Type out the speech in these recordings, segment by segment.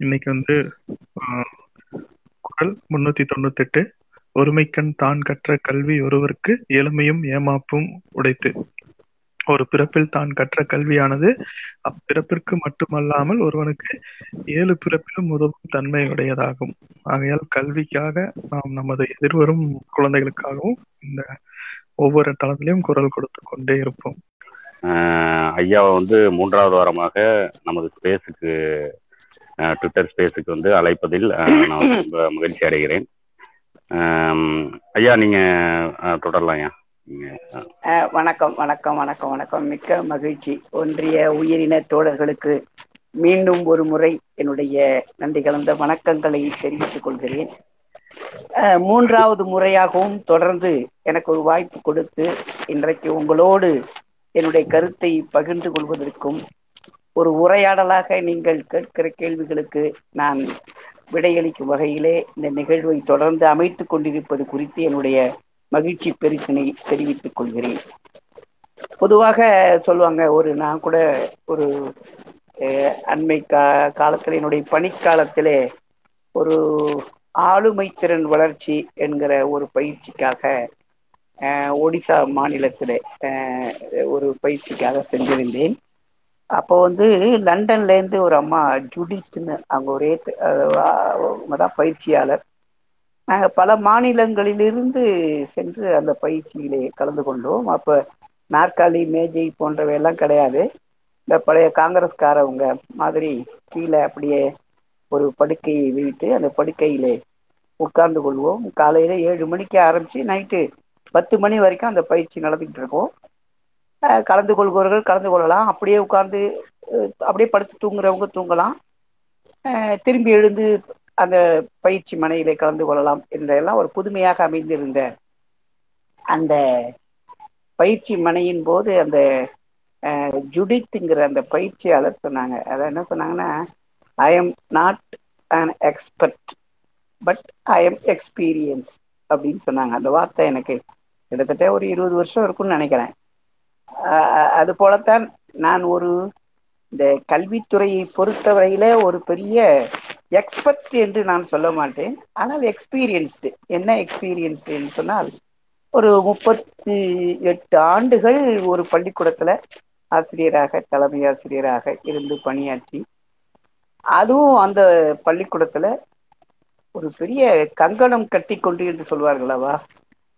இன்னைக்கு வந்து ஆஹ், குறள் முன்னூத்தி தொண்ணூத்தெட்டு. ஒருமைக்கண் தான் கற்ற கல்வி ஒருவருக்கு எளிமையும் ஏமாப்பும் உடைத்து. ஒரு பிறப்பில் தான் கற்ற கல்வியானது அப்பிறப்பிற்கு மட்டுமல்லாமல் ஒருவனுக்கு ஏழு பிறப்பிலும் உதவும் தன்மை உடையதாகும் ஆகையால் கல்விக்காக நாம் நமது எதிர்வரும் குழந்தைகளுக்காகவும் இந்த ஒவ்வொரு தளத்திலையும் குரல் கொடுத்து கொண்டே இருப்போம். ஆஹ் ஐயாவை வந்து மூன்றாவது வாரமாக நமது ஸ்பேஸுக்கு ட்விட்டர் ஸ்பேஸுக்கு வந்து அழைப்பதில் நான் ரொம்ப மகிழ்ச்சி அடைகிறேன். ஐயா நீங்க தொடரலாம் ஐயா. வணக்கம் வணக்கம் வணக்கம் வணக்கம். மிக்க மகிழ்ச்சி. ஒன்றிய உயிரின தோழர்களுக்கு மீண்டும் ஒரு முறை என்னுடைய நன்றி கலந்த வணக்கங்களை தெரிவித்துக் கொள்கிறேன். மூன்றாவது முறையாகவும் தொடர்ந்து எனக்கு ஒரு வாய்ப்பு கொடுத்து இன்றைக்கு உங்களோடு என்னுடைய கருத்தை பகிர்ந்து கொள்வதற்கும் ஒரு உரையாடலாக நீங்கள் கேட்கிற கேள்விகளுக்கு நான் விடையளிக்கும் வகையிலே இந்த நிகழ்வை தொடர்ந்து அமைத்துக் கொண்டிருப்பது குறித்து என்னுடைய மகிழ்ச்சி பெருக்கினை தெரிவித்துக் கொள்கிறேன். பொதுவாக சொல்லுவாங்க ஒரு நான் கூட ஒரு அஹ், அண்மை கா காலத்தில் என்னுடைய பணிக்காலத்திலே ஒரு ஆளுமை திறன் வளர்ச்சி என்கிற ஒரு பயிற்சிக்காக ஒடிசா மாநிலத்தில் ஒரு பயிற்சிக்காக சென்றிருந்தேன். அப்போ வந்து லண்டன்ல இருந்து ஒரு அம்மா ஜுடித்னு அவங்க ஒரே அவங்க தான் பயிற்சியாளர். நாங்கள் பல மாநிலங்களிலிருந்து சென்று அந்த பயிற்சியிலே கலந்து கொண்டோம். அப்போ நாற்காலி மேஜை போன்றவையெல்லாம் கிடையாது. இந்த பழைய காங்கிரஸ்காரவங்க மாதிரி கீழே அப்படியே ஒரு படுக்கையை விரித்து அந்த படுக்கையிலே உட்கார்ந்து கொள்வோம். காலையில ஏழு மணிக்கு ஆரம்பிச்சு நைட்டு பத்து மணி வரைக்கும் அந்த பயிற்சி நடந்துகிட்டு இருக்கோம். கலந்து கொள்பவர்கள் கலந்து கொள்ளலாம். அப்படியே உட்கார்ந்து அப்படியே படுத்து தூங்குறவங்க தூங்கலாம். திரும்பி எழுந்து அந்த பயிற்சி மனையிலே கலந்து கொள்ளலாம் என்றெல்லாம் ஒரு புதுமையாக அமைந்திருந்த அந்த பயிற்சி மனையின் போது அந்த ஜுடித்துங்கிற அந்த பயிற்சியாளர் சொன்னாங்க. அதான் என்ன சொன்னாங்கன்னா I am not an expert but I am experience அப்படின்னு சொன்னாங்க. அந்த வார்த்தை எனக்கு கிட்டத்தட்ட ஒரு இருபது வருஷம் இருக்கும்னு நினைக்கிறேன். அது போலத்தான் நான் ஒரு இந்த கல்வித்துறையை பொறுத்தவரையில ஒரு பெரிய எக்ஸ்பர்ட் என்று நான் சொல்ல மாட்டேன். ஆனால் எக்ஸ்பீரியன்ஸ்டு என்ன எக்ஸ்பீரியன்ஸ்ன்னு சொன்னால் ஒரு முப்பத்தி எட்டு ஆண்டுகள் ஒரு பள்ளிக்கூடத்துல ஆசிரியராக தலைமை ஆசிரியராக இருந்து பணியாற்றி அதுவும் அந்த பள்ளிக்கூடத்துல ஒரு பெரிய கங்கணம் கட்டி கொண்டு என்று சொல்வார்களவா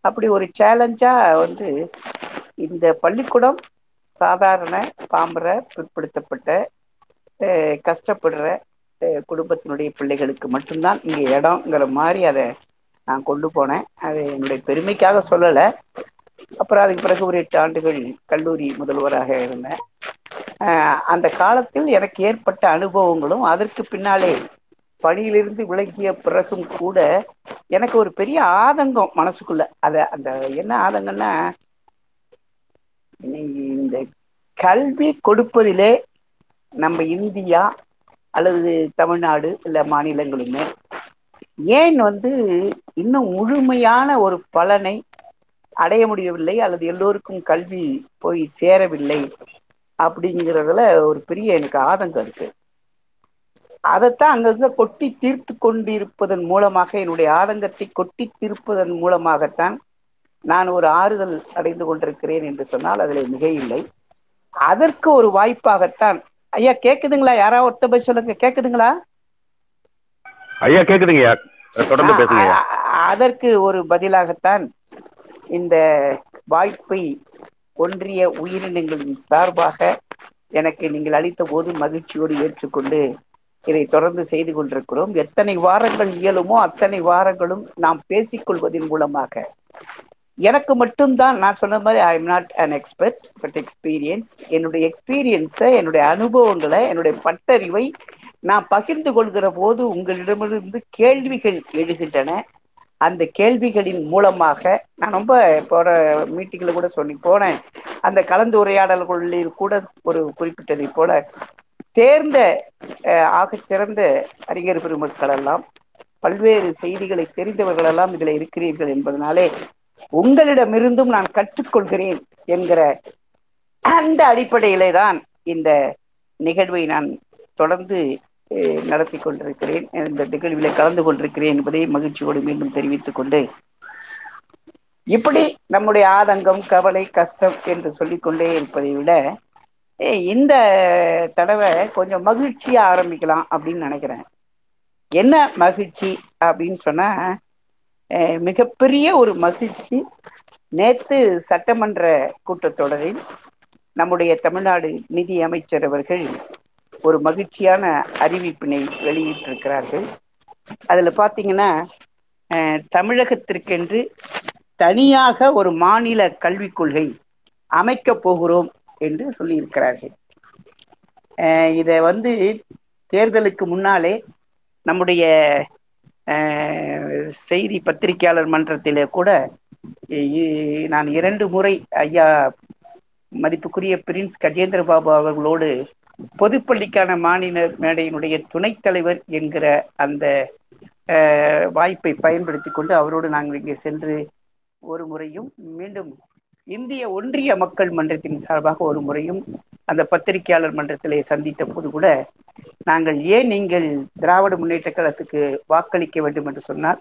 அப்படி ஒரு சேலஞ்சா வந்து இந்த பள்ளிக்கூடம் சாதாரண பாம்புற பிற்படுத்தப்பட்ட கஷ்டப்படுற குடும்பத்தினுடைய பிள்ளைகளுக்கு மட்டும்தான் இங்கே இடங்கிற மாதிரி அதை நான் கொண்டு போனேன். அது என்னுடைய பெருமைக்காக சொல்லலை. அப்புறம் அதுக்கு பிறகு ஒரு எட்டு ஆண்டுகள் கல்லூரி முதல்வராக இருந்தேன். அந்த காலத்தில் எனக்கு ஏற்பட்ட அனுபவங்களும் அதற்கு பின்னாலே பணியிலிருந்து விலகிய பிறகும் கூட எனக்கு ஒரு பெரிய ஆதங்கம் மனசுக்குள்ள. அதை அந்த என்ன ஆதங்கம்னா இன்னைக்கு இந்த கல்வி கொடுப்பதிலே நம்ம இந்தியா அல்லது தமிழ்நாடு இல்ல மாநிலங்களுமே ஏன் வந்து இன்னும் முழுமையான ஒரு பலனை அடைய முடியவில்லை அல்லது எல்லோருக்கும் கல்வி போய் சேரவில்லை அப்படிங்கிறதுல ஒரு பெரிய எனக்கு ஆதங்கம் இருக்கு. அதைத்தான் அங்கங்க கொட்டி தீர்த்து கொண்டிருப்பதன் மூலமாக என்னுடைய ஆதங்கத்தை கொட்டி தீர்ப்பதன் மூலமாகத்தான் நான் ஒரு ஆறுதல் அடைந்து கொண்டிருக்கிறேன் என்று சொன்னால் அதில் மிக இல்லை அதற்கு ஒரு வாய்ப்பாகத்தான். ஐயா கேக்குதுங்களா? யாராவது ஒருத்த போய் சொல்லுங்க. கேக்குதுங்களா? ஐயா கேக்குதுங்கய்யா தொடர்ந்து பேசுங்க அதற்கு ஒரு பதிலாகத்தான் இந்த வாய்ப்பை ஒன்றிய உயிரினங்களின் சார்பாக எனக்கு நீங்கள் அளித்த போது மகிழ்ச்சியோடு ஏற்றுக்கொண்டு இதை தொடர்ந்து செய்து கொண்டிருக்கிறோம். எத்தனை வாரங்கள் இயலுமோ அத்தனை வாரங்களும் நாம் பேசிக்கொள்வதன் மூலமாக எனக்கு மட்டும்தான் நான் சொன்ன மாதிரி I am not an expert but experience என்னுடைய எக்ஸ்பீரியன்ஸை என்னுடைய அனுபவங்களை என்னுடைய பட்டறிவை நான் பகிர்ந்து கொள்கிற போது உங்களிடமிருந்து கேள்விகள் எழுகின்றன. அந்த கேள்விகளின் மூலமாக நான் ரொம்ப போற மீட்டிங்ல கூட சொல்லி போனேன். அந்த கலந்துரையாடல்களில் கூட ஒரு குறிப்பிட்டதை போல தேர்ந்த ஆக சிறந்த அறிஞர் பெருமக்கள் எல்லாம் பல்வேறு செய்திகளை தெரிந்தவர்கள் எல்லாம் இதுல இருக்கிறீர்கள் என்பதனாலே உங்களிடமிருந்தும் நான் கற்றுக்கொள்கிறேன் என்கிற அந்த அடிப்படையிலே தான் இந்த நிகழ்வை நான் தொடர்ந்து நடத்தி கொண்டிருக்கிறேன். இந்த நிகழ்வில் கலந்து கொண்டிருக்கிறேன் என்பதை மகிழ்ச்சியோடு மீண்டும் தெரிவித்துக் கொண்டு இப்படி நம்முடைய ஆதங்கம் கவலை கஷ்டம் என்று சொல்லிக்கொண்டே இருப்பதை விட இந்த தடவை கொஞ்சம் மகிழ்ச்சியா ஆரம்பிக்கலாம் அப்படின்னு நினைக்கிறேன். என்ன மகிழ்ச்சி அப்படின்னு சொன்னா மிகப்பெரிய ஒரு மகிழ்ச்சி. நேற்று சட்டமன்ற கூட்டத்தொடரில் நம்முடைய தமிழ்நாடு நிதி அமைச்சர் அவர்கள் ஒரு மகிழ்ச்சியான அறிவிப்பினை வெளியிட்டிருக்கிறார்கள். அதில் பார்த்தீங்கன்னா தமிழகத்திற்கென்று தனியாக ஒரு மாநில கல்விக் கொள்கை அமைக்க போகிறோம் என்று சொல்லியிருக்கிறார்கள். இதை வந்து தேர்தலுக்கு முன்னாலே நம்முடைய செய்தி பத்திரிகையாளர் மன்றத்திலே கூட நான் இரண்டு முறை ஐயா மதிப்புக்குரிய பிரின்ஸ் கஜேந்திர பாபு அவர்களோடு பொதுப்பள்ளிக்கான மாநில மேடையினுடைய துணைத் தலைவர் என்கிற அந்த வாய்ப்பை பயன்படுத்தி கொண்டு அவரோடு நாங்கள் இங்கே சென்று ஒரு முறையும் மீண்டும் இந்திய ஒன்றிய மக்கள் மன்றத்தின் சார்பாக ஒரு முறையும் அந்த பத்திரிகையாளர் மன்றத்திலே சந்தித்த போது கூட நாங்கள் ஏன் நீங்கள் திராவிட முன்னேற்ற கழகத்துக்கு வாக்களிக்க வேண்டும் என்று சொன்னால்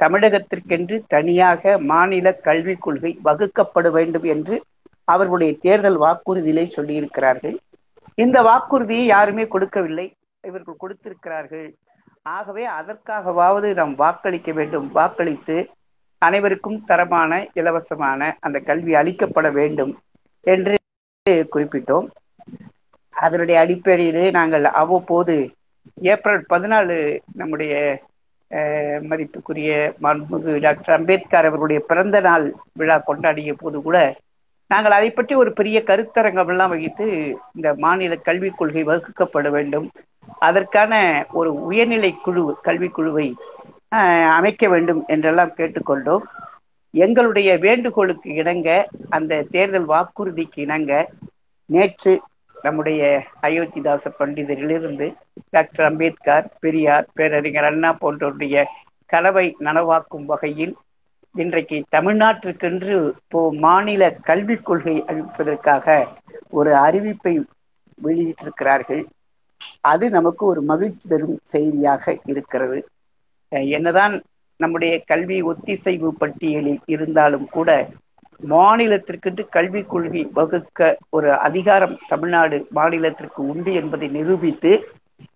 தமிழகத்திற்கென்று தனியாக மாநில கல்விக் கொள்கை வகுக்கப்பட வேண்டும் என்று அவர்களுடைய தேர்தல் வாக்குறுதியிலே சொல்லியிருக்கிறார்கள். இந்த வாக்குறுதியை யாருமே கொடுக்கவில்லை இவர்கள் கொடுத்திருக்கிறார்கள். ஆகவே அதற்காகவாவது நாம் வாக்களிக்க வேண்டும். வாக்களித்து அனைவருக்கும் தரமான இலவசமான அந்த கல்வி அளிக்கப்பட வேண்டும் என்று குறிப்பிட்டோம். அதனுடைய அடிப்படையிலே நாங்கள் அவ்வப்போது ஏப்ரல் பதினாலு நம்முடைய மதிப்புக்குரிய மன்முகு டாக்டர் அம்பேத்கர் அவர்களுடைய பிறந்த நாள் விழா கொண்டாடிய போது கூட நாங்கள் அதை பற்றி ஒரு பெரிய கருத்தரங்கம் எல்லாம் வகித்து இந்த மாநில கல்விக் கொள்கை வகுக்கப்பட வேண்டும். அதற்கான ஒரு உயர்நிலை குழு கல்விக் குழுவை அமைக்க வேண்டும் என்றெல்லாம் கேட்டுக்கொண்டோம். எங்களுடைய வேண்டுகோளுக்கு இணங்க அந்த தேர்தல் வாக்குறுதிக்கு இணங்க நேற்று நம்முடைய அயோத்திதாச பண்டிதரிலிருந்து டாக்டர் அம்பேத்கர் பெரியார் பேரறிஞர் அண்ணா போன்றவருடைய கனவை நனவாக்கும் வகையில் இன்றைக்கு தமிழ்நாட்டிற்கென்று இப்போ மாநில கல்விக் கொள்கை அறிவிப்பதற்காக ஒரு அறிவிப்பை வெளியிட்டிருக்கிறார்கள். அது நமக்கு ஒரு மகிழ்ச்சி தரும் செய்தியாக இருக்கிறது. என்னதான் நம்முடைய கல்வி ஒத்திசைவு பட்டியலில் இருந்தாலும் கூட மாநிலத்திற்கென்று கல்விக் கொள்கை வகுக்க ஒரு அதிகாரம் தமிழ்நாடு மாநிலத்திற்கு உண்டு என்பதை நிரூபித்து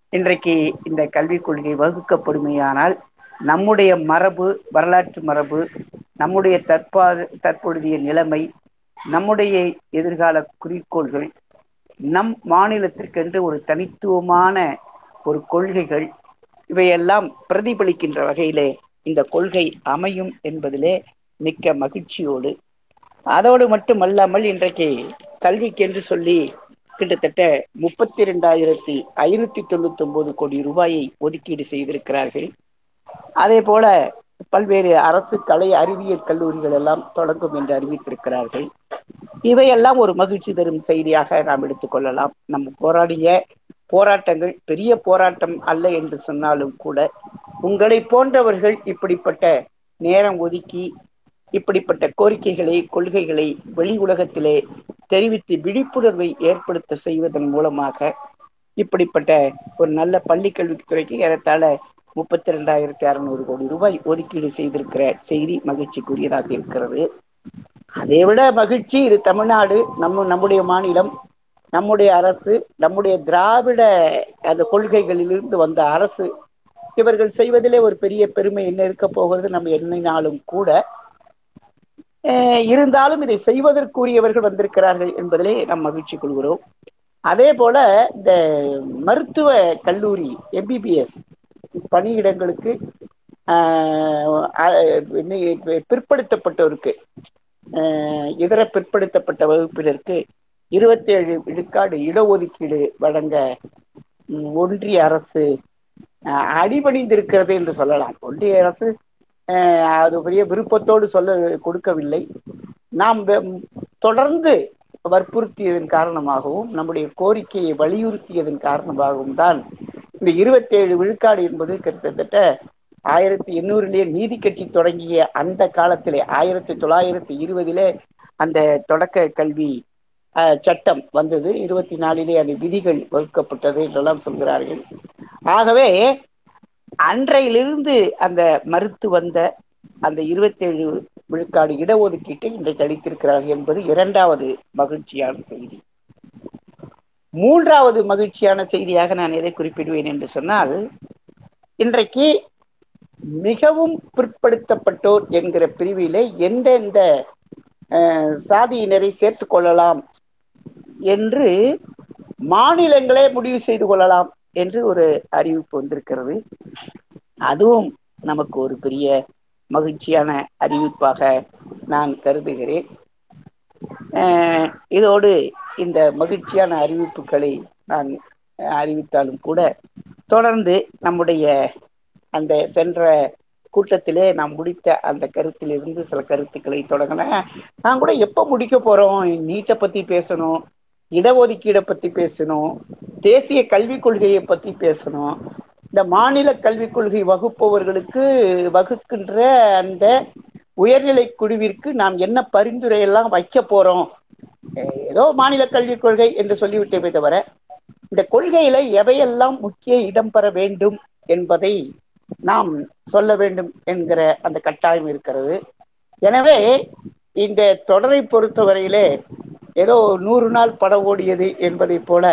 இன்றைக்கு இந்த கல்விக் கொள்கை வகுக்கப்படுமையானால் நம்முடைய மரபு வரலாற்று மரபு நம்முடைய தற்பா தற்பொழுதைய நிலைமை நம்முடைய எதிர்கால குறிக்கோள்கள் நம் மாநிலத்திற்கென்று ஒரு தனித்துவமான ஒரு கொள்கைகள் இவையெல்லாம் பிரதிபலிக்கின்ற வகையிலே இந்த கொள்கை அமையும் என்பதிலே மிக்க மகிழ்ச்சியோடு அதோடு மட்டுமல்லாமல் இன்றைக்கு கல்விக்கென்று சொல்லி கிட்டத்தட்ட முப்பத்தி இரண்டாயிரத்தி ஐநூத்தி தொண்ணூத்தி ஒன்பது கோடி ரூபாயை ஒதுக்கீடு செய்திருக்கிறார்கள். அதே போல பல்வேறு அரசு கலை அறிவியல் கல்லூரிகள் எல்லாம் தொடங்கும் என்று அறிவித்திருக்கிறார்கள். இவையெல்லாம் ஒரு மகிழ்ச்சி தரும் செய்தியாக நாம் எடுத்துக்கொள்ளலாம் நம்ம போராடிய போராட்டங்கள் பெரிய போராட்டம் அல்ல என்று சொன்னாலும் கூட உங்களை போன்றவர்கள் இப்படிப்பட்ட நேரம் ஒதுக்கி இப்படிப்பட்ட கோரிக்கைகளை கொள்கைகளை வெளி உலகத்திலே தெரிவித்து விழிப்புணர்வை ஏற்படுத்த செய்வதன் மூலமாக இப்படிப்பட்ட ஒரு நல்ல பள்ளி கல்வித்துறைக்கு ஏறத்தாழ முப்பத்தி ரெண்டாயிரத்தி அறுநூறு கோடி ரூபாய் ஒதுக்கீடு செய்திருக்கிற செய்தி மகிழ்ச்சிக்குரியதாக இருக்கிறது. அதை விட மகிழ்ச்சி இது தமிழ்நாடு நம்ம நம்முடைய மாநிலம் நம்முடைய அரசு நம்முடைய திராவிட அந்த கொள்கைகளிலிருந்து வந்த அரசு. இவர்கள் செய்வதிலே ஒரு பெரிய பெருமை என்ன இருக்க போகிறது? நம்ம எண்ணினாலும் கூட இருந்தாலும் இதை செய்வதற்குரியவர்கள் வந்திருக்கிறார்கள் என்பதிலே நாம் மகிழ்ச்சி கொள்கிறோம். அதே போல இந்த மருத்துவ கல்லூரி எம்பிபிஎஸ் பணியிடங்களுக்கு பிற்படுத்தப்பட்டோருக்கு இதர பிற்படுத்தப்பட்ட வகுப்பினருக்கு இருபத்தி ஏழு விழுக்காடு இடஒதுக்கீடு வழங்க ஒன்றிய அரசு அடிபணிந்திருக்கிறது என்று சொல்லலாம். ஒன்றிய அரசு அது பெரிய விருப்பத்தோடு சொல்ல கொடுக்கவில்லை. நாம் தொடர்ந்து வற்புறுத்தியதன் காரணமாகவும் நம்முடைய கோரிக்கையை வலியுறுத்தியதன் காரணமாகவும் தான் இந்த இருபத்தேழு விழுக்காடு என்பது கிட்டத்தட்ட ஆயிரத்தி எண்ணூறுலேயே நீதி கட்சி தொடங்கிய அந்த காலத்திலே ஆயிரத்தி தொள்ளாயிரத்தி இருபதிலே அந்த தொடக்க கல்வி சட்டம் வந்தது. இருபத்தி நாலிலே அது விதிகள் வகுக்கப்பட்டது என்றெல்லாம் சொல்கிறார்கள். ஆகவே அன்றையிலிருந்து அந்த மறுத்து வந்த அந்த இருபத்தேழு விழுக்காடு இடஒதுக்கீட்டை இன்றைக்கு அளித்திருக்கிறார்கள் என்பது இரண்டாவது மகிழ்ச்சியான செய்தி. மூன்றாவது மகிழ்ச்சியான செய்தியாக நான் எதை குறிப்பிடுவேன் என்று சொன்னால் இன்றைக்கு மிகவும் பிற்படுத்தப்பட்டோர் என்கிற பிரிவிலே எந்தெந்த அஹ், சாதியினரை சேர்த்து கொள்ளலாம் என்று மாநிலங்களே முடிவு செய்து கொள்ளலாம். என்று ஒரு அறிவிப்பு வந்திருக்கிறது. அதுவும் நமக்கு ஒரு பெரிய மகிழ்ச்சியான அறிவிப்பாக நான் கருதுகிறேன். இதோடு இந்த மகிழ்ச்சியான அறிவிப்புகளை நான் அஹ், அறிவித்தாலும் கூட தொடர்ந்து நம்முடைய அந்த சென்ற கூட்டத்திலே நாம் முடித்த அந்த கருத்திலிருந்து சில கருத்துக்களை தொடங்கினேன் நான் கூட எப்போ முடிக்க போறோம்? நீட்டை பத்தி பேசணும். இடஒதுக்கீடை பத்தி பேசணும் தேசிய கல்விக் கொள்கையை பத்தி பேசணும். இந்த மாநில கல்விக் கொள்கை வகுப்பவர்களுக்கு வகுக்கின்ற அந்த உயர்நிலை குழுவிற்கு நாம் என்ன பரிந்துரை எல்லாம் வைக்க போறோம்? ஏதோ மாநில கல்விக் கொள்கை என்று சொல்லிவிட்டே தவிர இந்த கொள்கையில எவையெல்லாம் முக்கிய இடம் பெற வேண்டும் என்பதை நாம் சொல்ல வேண்டும் என்கிற அந்த கட்டாயம் இருக்கிறது. எனவே இந்த தொடரை பொறுத்தவரையிலே ஏதோ நூறு நாள் படம் ஓடியது என்பதை போல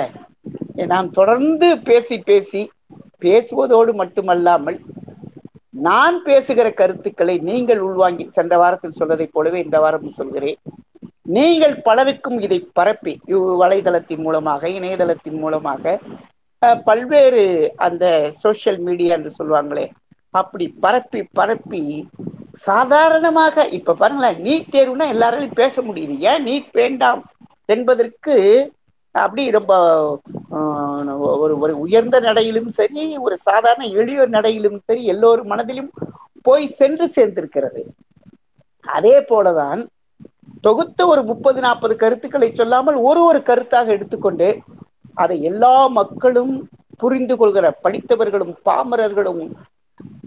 நாம் தொடர்ந்து பேசி பேசி பேசுவதோடு மட்டுமல்லாமல் நான் பேசுகிற கருத்துக்களை நீங்கள் உள்வாங்கி சென்ற வாரத்தில் சொன்னதைப் போலவே இந்த வாரம் சொல்கிறேன். நீங்கள் பலருக்கும் இதை பரப்பி இவ் வலைதளத்தின் மூலமாக இணையதளத்தின் மூலமாக அஹ், பல்வேறு அந்த சோசியல் மீடியா என்று சொல்லுவாங்களே அப்படி பரப்பி பரப்பி சாதாரணமாக இப்ப பாருங்களேன் நீட் தேர்வுனா எல்லாராலையும் பேச முடியுது. ஏன் நீட் வேண்டாம் என்பதற்கு அப்படி ரொம்ப ஒரு ஒரு உயர்ந்த நடையிலும் சரி ஒரு சாதாரண எளிய நடையிலும் சரி எல்லோரும் மனதிலும் போய் சென்று சேர்ந்திருக்கிறது. அதே போலதான் தொகுத்த ஒரு முப்பது நாற்பது கருத்துக்களை சொல்லாமல் ஒரு ஒரு கருத்தாக எடுத்துக்கொண்டு அதை எல்லா மக்களும் புரிந்து கொள்கிற படித்தவர்களும் பாமரர்களும்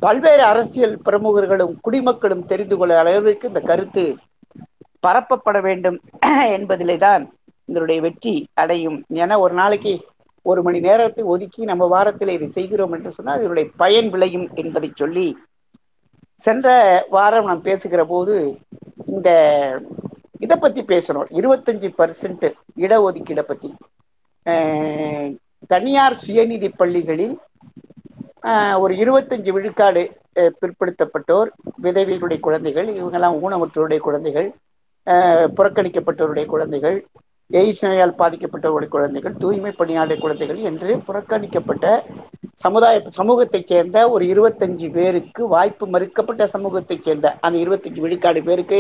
பல்வேறு அரசியல் பிரமுகர்களும் குடிமக்களும் தெரிந்து கொள்ள அளவிற்கு இந்த கருத்து பரப்பப்பட வேண்டும் என்பதிலே தான் இதனுடைய வெற்றி அடையும். என ஒரு நாளைக்கு ஒரு மணி நேரத்தை ஒதுக்கி நம்ம வாரத்தில் இதை செய்கிறோம் என்று சொன்னால் இதனுடைய பயன் விளையும் என்பதை சொல்லி சென்ற வாரம் நாம் பேசுகிற போது இந்த இதை பத்தி பேசணும். இருபத்தஞ்சு பர்சன்ட் இடஒதுக்கீடை பத்தி. தனியார் சுயநிதி பள்ளிகளில் ஒரு இருபத்தஞ்சு விழுக்காடு பிற்படுத்தப்பட்டோர் விதவிகளுடைய குழந்தைகள் இவங்கெல்லாம் ஊனமுற்றோருடைய குழந்தைகள் ஆஹ், புறக்கணிக்கப்பட்டோருடைய குழந்தைகள் எய்ட்ஸ் நோயால் பாதிக்கப்பட்டவருடைய குழந்தைகள் தூய்மை பணியாளர் குழந்தைகள் என்று புறக்கணிக்கப்பட்ட சமுதாய சமூகத்தைச் சேர்ந்த ஒரு இருபத்தஞ்சு பேருக்கு வாய்ப்பு மறுக்கப்பட்ட சமூகத்தைச் சேர்ந்த அந்த இருபத்தஞ்சு விழுக்காடு பேருக்கு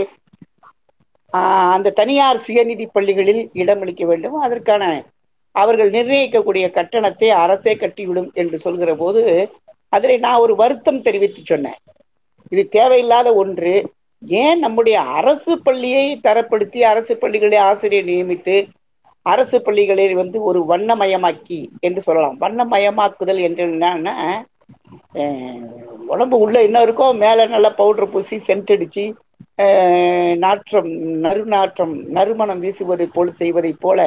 ஆஹ், அந்த தனியார் சுயநிதி பள்ளிகளில் இடமளிக்க வேண்டும். அதற்கான அவர்கள் நிர்ணயிக்கக்கூடிய கட்டணத்தை அரசே கட்டிவிடும் என்று சொல்கிற போது அதில் நான் ஒரு வருத்தம் தெரிவித்து சொன்னேன். இது தேவையில்லாத ஒன்று. ஏன் நம்முடைய அரசு பள்ளியை தரப்படுத்தி அரசு பள்ளிகளை ஆசிரியர் நியமித்து அரசு பள்ளிகளை வந்து ஒரு வண்ணமயமாக்கி என்று சொல்லலாம். வண்ணமயமாக்குதல் என்று என்னன்னா உடம்பு உள்ள என்ன இருக்கோ மேலே நல்லா பவுடர் பூசி சென்ட் அடிச்சு நாற்றம் நறுநாற்றம் நறுமணம் வீசுவதை போல் செய்வதைப் போல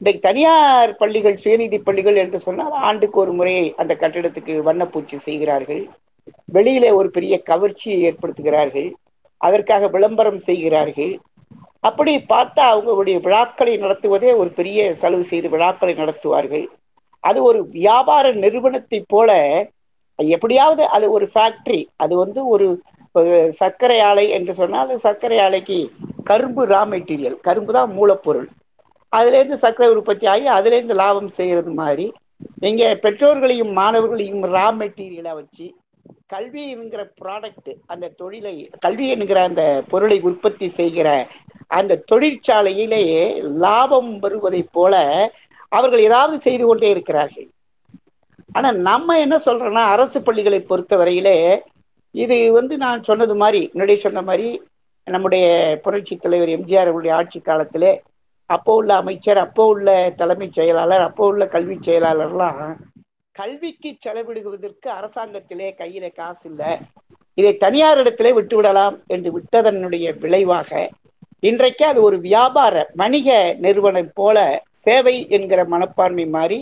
இன்றைக்கு தனியார் பள்ளிகள் சுயநிதி பள்ளிகள் என்று சொன்னால் ஆண்டுக்கு ஒரு முறை அந்த கட்டிடத்துக்கு வண்ணப்பூச்சி செய்கிறார்கள். வெளியிலே ஒரு பெரிய கவர்ச்சியை ஏற்படுத்துகிறார்கள். அதற்காக விளம்பரம் செய்கிறார்கள். அப்படி பார்த்தா அவங்களுடைய விழாக்களை நடத்துவதே ஒரு பெரிய செலவு செய்து விழாக்களை நடத்துவார்கள். அது ஒரு வியாபார நிறுவனத்தை போல எப்படியாவது அது ஒரு ஃபேக்டரி அது வந்து ஒரு சர்க்கரை ஆலை என்று சொன்னால் சர்க்கரை ஆலைக்கு கரும்பு ரா மெட்டீரியல் கரும்பு தான் மூலப்பொருள். அதுலேருந்து சர்க்கரை உற்பத்தி ஆகி அதுலேருந்து லாபம் செய்கிறது மாதிரி. நீங்கள் பெற்றோர்களையும் மாணவர்களையும் ரா மெட்டீரியலாக வச்சு கல்வி என்கிற ப்ராடக்ட் அந்த தொழிலை கல்வி என்கிற அந்த பொருளை உற்பத்தி செய்கிற அந்த தொழிற்சாலையிலேயே லாபம் வருவதைப் போல அவர்கள் ஏதாவது செய்து கொண்டே இருக்கிறார்கள். ஆனா நம்ம என்ன சொல்றோம்னா அரசு பள்ளிகளை பொறுத்தவரையிலே இது வந்து நான் சொன்னது மாதிரி முன்னாடி சொன்ன மாதிரி நம்முடைய புரட்சி தலைவர் எம்ஜிஆர் அவருடைய ஆட்சி காலத்திலே அப்போ உள்ள அமைச்சர் அப்போ உள்ள தலைமைச் செயலாளர் அப்போ உள்ள கல்வி செயலாளர்லாம் கல்விக்கு செலவிடுவதற்கு அரசாங்கத்திலே கையில காசு இல்லை இதை தனியார் இடத்திலே விட்டு விடலாம் என்று விட்டதனுடைய விளைவாக இன்றைக்கு அது ஒரு வியாபார வணிக நிறுவனம் போல சேவை என்கிற மனப்பான்மை மாறி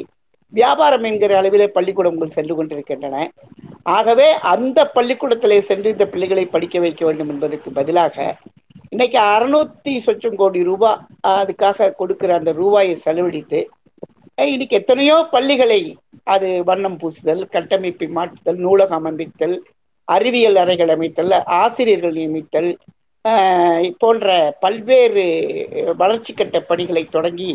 வியாபாரம் என்கிற அளவிலே பள்ளிக்கூடங்கள் சென்று கொண்டிருக்கின்றன. ஆகவே அந்த பள்ளிக்கூடத்திலே சென்று இந்த பிள்ளைகளை படிக்க வைக்க வேண்டும் என்பதற்கு பதிலாக இன்னைக்கு அறுநூத்தி சொச்சம் கோடி ரூபாய் அதுக்காக கொடுக்கிற அந்த ரூபாயை செலவழித்து இன்னைக்கு எத்தனையோ பள்ளிகளை அது வண்ணம் பூசுதல் கட்டமைப்பை மாற்றுதல் நூலகம் அமைத்தல் அறிவியல் அறைகள் அமைத்தல் ஆசிரியர்கள் நியமித்தல் ஆஹ் போன்ற பல்வேறு வளர்ச்சி கட்ட பணிகளை தொடங்கி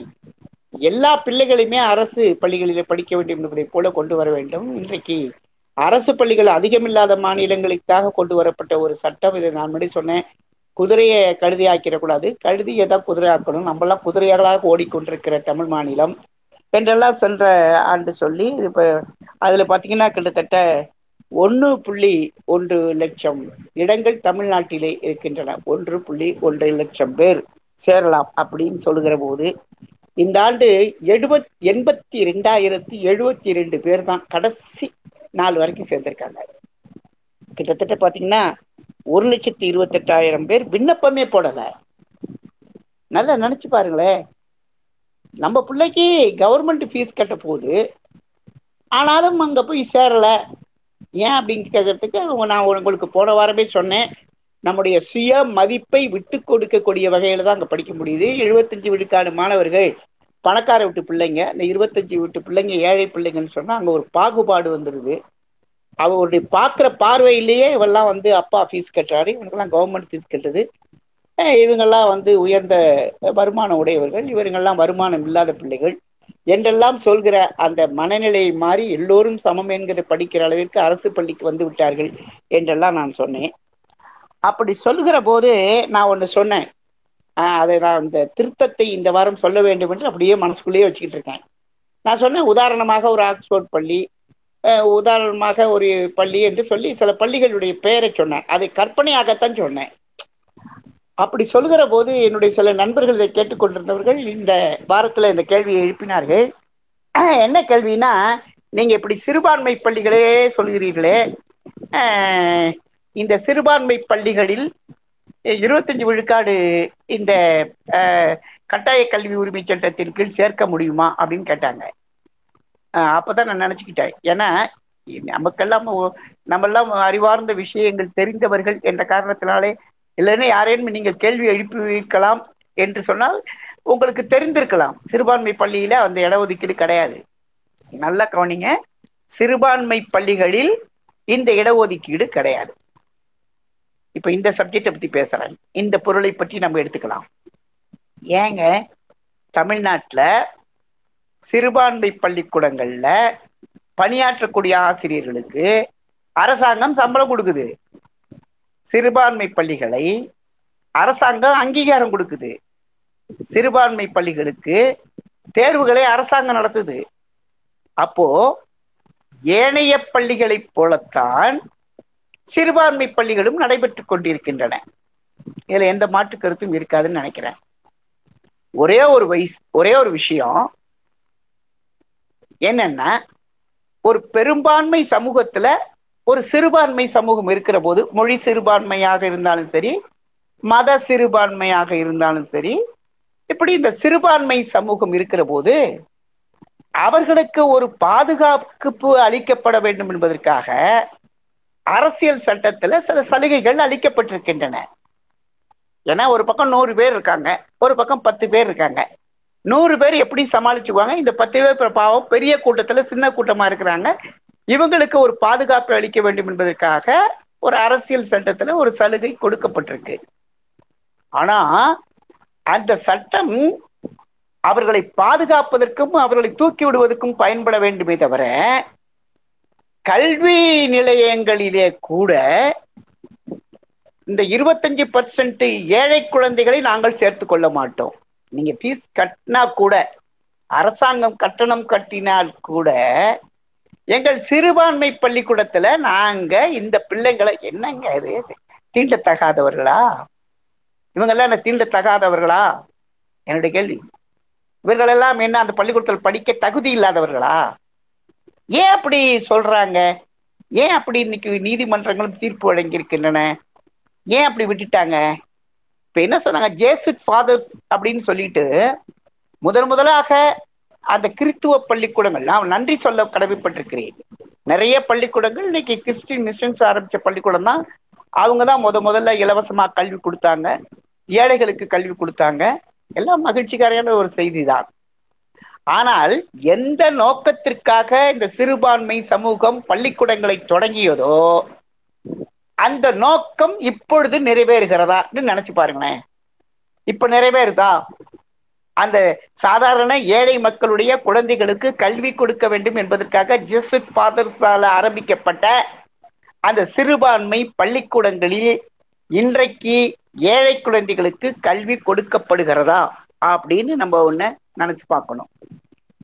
எல்லா பிள்ளைகளையுமே அரசு பள்ளிகளிலே படிக்க வேண்டும் என்பதை போல கொண்டு வர வேண்டும். இன்றைக்கு அரசு பள்ளிகள் அதிகமில்லாத மாநிலங்களுக்காக கொண்டு வரப்பட்ட ஒரு சட்டம் இதை நான் முன்னாடி சொன்னேன். குதிரையை கழுதி ஆக்கிடக்கூடாது. கழுதியை தான் குதிரை ஆக்கணும். நம்மளாம் குதிரைகளாக ஓடிக்கொண்டிருக்கிற தமிழ் மாநிலம். என்றெல்லாம் சென்ற ஆண்டு சொல்லி இப்போ அதில் பார்த்தீங்கன்னா கிட்டத்தட்ட ஒன்று புள்ளி ஒன்று லட்சம் இடங்கள் தமிழ்நாட்டிலே இருக்கின்றன. ஒன்று புள்ளி ஒன்று லட்சம் பேர் சேரலாம் அப்படின்னு சொல்லுகிற போது இந்த ஆண்டு எழுபத் எண்பத்தி ரெண்டாயிரத்தி எழுபத்தி ரெண்டு பேர் தான் கடைசி நாள் வரைக்கும் சேர்ந்திருக்காங்க. கிட்டத்தட்ட பாத்தீங்கன்னா ஒரு லட்சத்தி இருபத்தெட்டாயிரம் பேர் விண்ணப்பமே போடல. நல்லா நினைச்சு பாருங்களேன் நம்ம பிள்ளைக்கு கவர்மெண்ட் ஃபீஸ் கட்ட போகுது. ஆனாலும் அங்கே போய் சேரல. ஏன் அப்படின்னு கேட்கறதுக்கு நான் உங்களுக்கு போன வாரமே சொன்னேன். நம்முடைய சுய மதிப்பை விட்டு கொடுக்கக்கூடிய வகையில தான் அங்கே படிக்க முடியுது. எழுபத்தஞ்சு விழுக்காடு மாணவர்கள் பணக்கார விட்டு பிள்ளைங்க இந்த இருபத்தஞ்சு விட்டு பிள்ளைங்க ஏழை பிள்ளைங்கன்னு சொன்னால் அங்கே ஒரு பாகுபாடு வந்துடுது அவருடைய பார்க்குற பார்வையிலேயே இவெல்லாம் வந்து அப்பா ஃபீஸ் கட்டுறாரு. இவனுக்கெல்லாம் கவர்மெண்ட் ஃபீஸ் கட்டுது. இவங்கெல்லாம் வந்து உயர்ந்த வருமானம் உடையவர்கள். இவங்கெல்லாம் வருமானம் இல்லாத பிள்ளைகள். என்றெல்லாம் சொல்கிற அந்த மனநிலையை மாறி எல்லோரும் சமம் என்கிற படிக்கிற அளவிற்கு அரசு பள்ளிக்கு வந்து விட்டார்கள் என்றெல்லாம் நான் சொன்னேன். அப்படி சொல்லுகிற போது நான் ஒன்று சொன்னேன். அதை நான் இந்த திருத்தத்தை இந்த வாரம் சொல்ல வேண்டும் என்று அப்படியே மனசுக்குள்ளேயே வச்சுக்கிட்டு இருக்கேன். நான் சொன்னேன் உதாரணமாக ஒரு ஆக்ஸ்போர்ட் பள்ளி உதாரணமாக ஒரு பள்ளி என்று சொல்லி சில பள்ளிகளுடைய பெயரை சொன்னேன். அதை கற்பனையாகத்தான் சொன்னேன். அப்படி சொல்லுகிற போது என்னுடைய சில நண்பர்கள் இதை கேட்டுக்கொண்டிருந்தவர்கள் இந்த வாரத்தில் இந்த கேள்வியை எழுப்பினார்கள். என்ன கேள்வினா நீங்க இப்படி சிறுபான்மை பள்ளிகளே சொல்கிறீர்களே. இந்த சிறுபான்மை பள்ளிகளில் இருபத்தஞ்சு விழுக்காடு இந்த கட்டாய கல்வி உரிமை சட்டத்தின் கீழ் சேர்க்க முடியுமா அப்படின்னு கேட்டாங்க. அப்பதான் நான் நினைச்சுக்கிட்டேன். ஏன்னா நமக்கெல்லாம் நம்மெல்லாம் அறிவார்ந்த விஷயங்கள் தெரிந்தவர்கள் என்ற காரணத்தினாலே இல்லைன்னா யாரேனும் நீங்கள் கேள்வி எழுப்பியிருக்கலாம் என்று சொன்னால் உங்களுக்கு தெரிந்திருக்கலாம். சிறுபான்மை பள்ளியில அந்த இடஒதுக்கீடு கிடையாது. நல்லா கவனிங்க. சிறுபான்மை பள்ளிகளில் இந்த இடஒதுக்கீடு கிடையாது. இப்ப இந்த சப்ஜெக்டை பத்தி பேசுறேன். இந்த பொருளை பற்றி நம்ம எடுத்துக்கலாம். ஏங்க தமிழ்நாட்டில் சிறுபான்மை பள்ளிக்கூடங்கள்ல பணியாற்றக்கூடிய ஆசிரியர்களுக்கு அரசாங்கம் சம்பளம் கொடுக்குது. சிறுபான்மை பள்ளிகளை அரசாங்கம் அங்கீகாரம் கொடுக்குது. சிறுபான்மை பள்ளிகளுக்கு தேர்வுகளை அரசாங்கம் நடத்துது. அப்போ ஏனைய பள்ளிகளைப் போலத்தான் சிறுபான்மை பள்ளிகளும் நடைபெற்றுக் கொண்டிருக்கின்றன. இதுல எந்த மாற்று கருத்தும் இருக்காதுன்னு நினைக்கிறேன். ஒரே ஒரு வயசு ஒரே ஒரு விஷயம் என்னன்னா ஒரு பெரும்பான்மை சமூகத்துல ஒரு சிறுபான்மை சமூகம் இருக்கிற போது மொழி சிறுபான்மையாக இருந்தாலும் சரி மத சிறுபான்மையாக இருந்தாலும் சரி இப்படி இந்த சிறுபான்மை சமூகம் இருக்கிற போது அவர்களுக்கு ஒரு பாதுகாப்பு அளிக்கப்பட வேண்டும் என்பதற்காக அரசியல் சட்டத்துல சில சலுகைகள் அளிக்கப்பட்டிருக்கின்றன. ஏன்னா ஒரு பக்கம் நூறு பேர் இருக்காங்க ஒரு பக்கம் பத்து பேர் இருக்காங்க. நூறு பேர் எப்படி சமாளிச்சுக்குவாங்க? இந்த பத்து பேர் பாவம் பெரிய கூட்டத்துல சின்ன கூட்டமா இருக்கிறாங்க. இவங்களுக்கு ஒரு பாதுகாப்பு அளிக்க வேண்டும் என்பதற்காக ஒரு அரசியல் சட்டத்துல ஒரு சலுகை கொடுக்கப்பட்டிருக்கு. ஆனா அந்த சட்டம் அவர்களை பாதுகாப்பதற்கும் அவர்களை தூக்கி விடுவதற்கும் பயன்பட வேண்டுமே தவிர கல்வி நிலையங்களிலே கூட இந்த இருபத்தஞ்சு பர்சன்ட் ஏழை குழந்தைகளை நாங்கள் சேர்த்து கொள்ள மாட்டோம். நீங்க ஃபீஸ் கட்டினா கூட அரசாங்கம் கட்டணம் கட்டினால் கூட எங்கள் சிறுபான்மை பள்ளிக்கூடத்துல நாங்க இந்த பிள்ளைங்களை என்னங்க இது? தீண்டத்தகாதவர்களா? இவங்கெல்லாம் என்ன தீண்டத்தகாதவர்களா? என்னுடைய கேள்வி. இவர்கள் எல்லாம் என்ன அந்த பள்ளிக்கூடத்தில் படிக்க தகுதி இல்லாதவர்களா? ஏன் அப்படி சொல்றாங்க? ஏன் அப்படி இன்னைக்கு நீதிமன்றங்களும் தீர்ப்பு வழங்கியிருக்கின்றன? ஏன் அப்படி விட்டுட்டாங்க? இப்ப என்ன சொன்னாங்க? ஜேசுட் ஃபாதர்ஸ் அப்படின்னு சொல்லிட்டு முதன் முதலாக அந்த கிறித்துவ பள்ளிக்கூடங்கள் நான் நன்றி சொல்ல கடமைப்பட்டிருக்கிறேன். நிறைய பள்ளிக்கூடங்கள் இன்னைக்கு கிறிஸ்டின் மிஷன்ஸ் ஆரம்பிச்ச பள்ளிக்கூடம் தான். அவங்க தான் முத முதல்ல இலவசமா கல்வி கொடுத்தாங்க. ஏழைகளுக்கு கல்வி கொடுத்தாங்க. எல்லாம் மகிழ்ச்சிகரமான ஒரு செய்தி தான். ஆனால் எந்த நோக்கத்திற்காக இந்த சிறுபான்மை சமூகம் பள்ளிக்கூடங்களை தொடங்கியதோ அந்த நோக்கம் இப்பொழுது நிறைவேறுகிறதா நினைச்சு பாருங்களேன். இப்ப நிறைவேறுதா? அந்த சாதாரண ஏழை மக்களுடைய குழந்தைகளுக்கு கல்வி கொடுக்க வேண்டும் என்பதற்காக ஜெசுட் ஃபாதர்ஸால ஆரம்பிக்கப்பட்ட அந்த சிறுபான்மை பள்ளிக்கூடங்களில் இன்றைக்கு ஏழை குழந்தைகளுக்கு கல்வி கொடுக்கப்படுகிறதா அப்படின்னு நம்ம ஒண்ணு நினைச்சு பார்க்கணும்.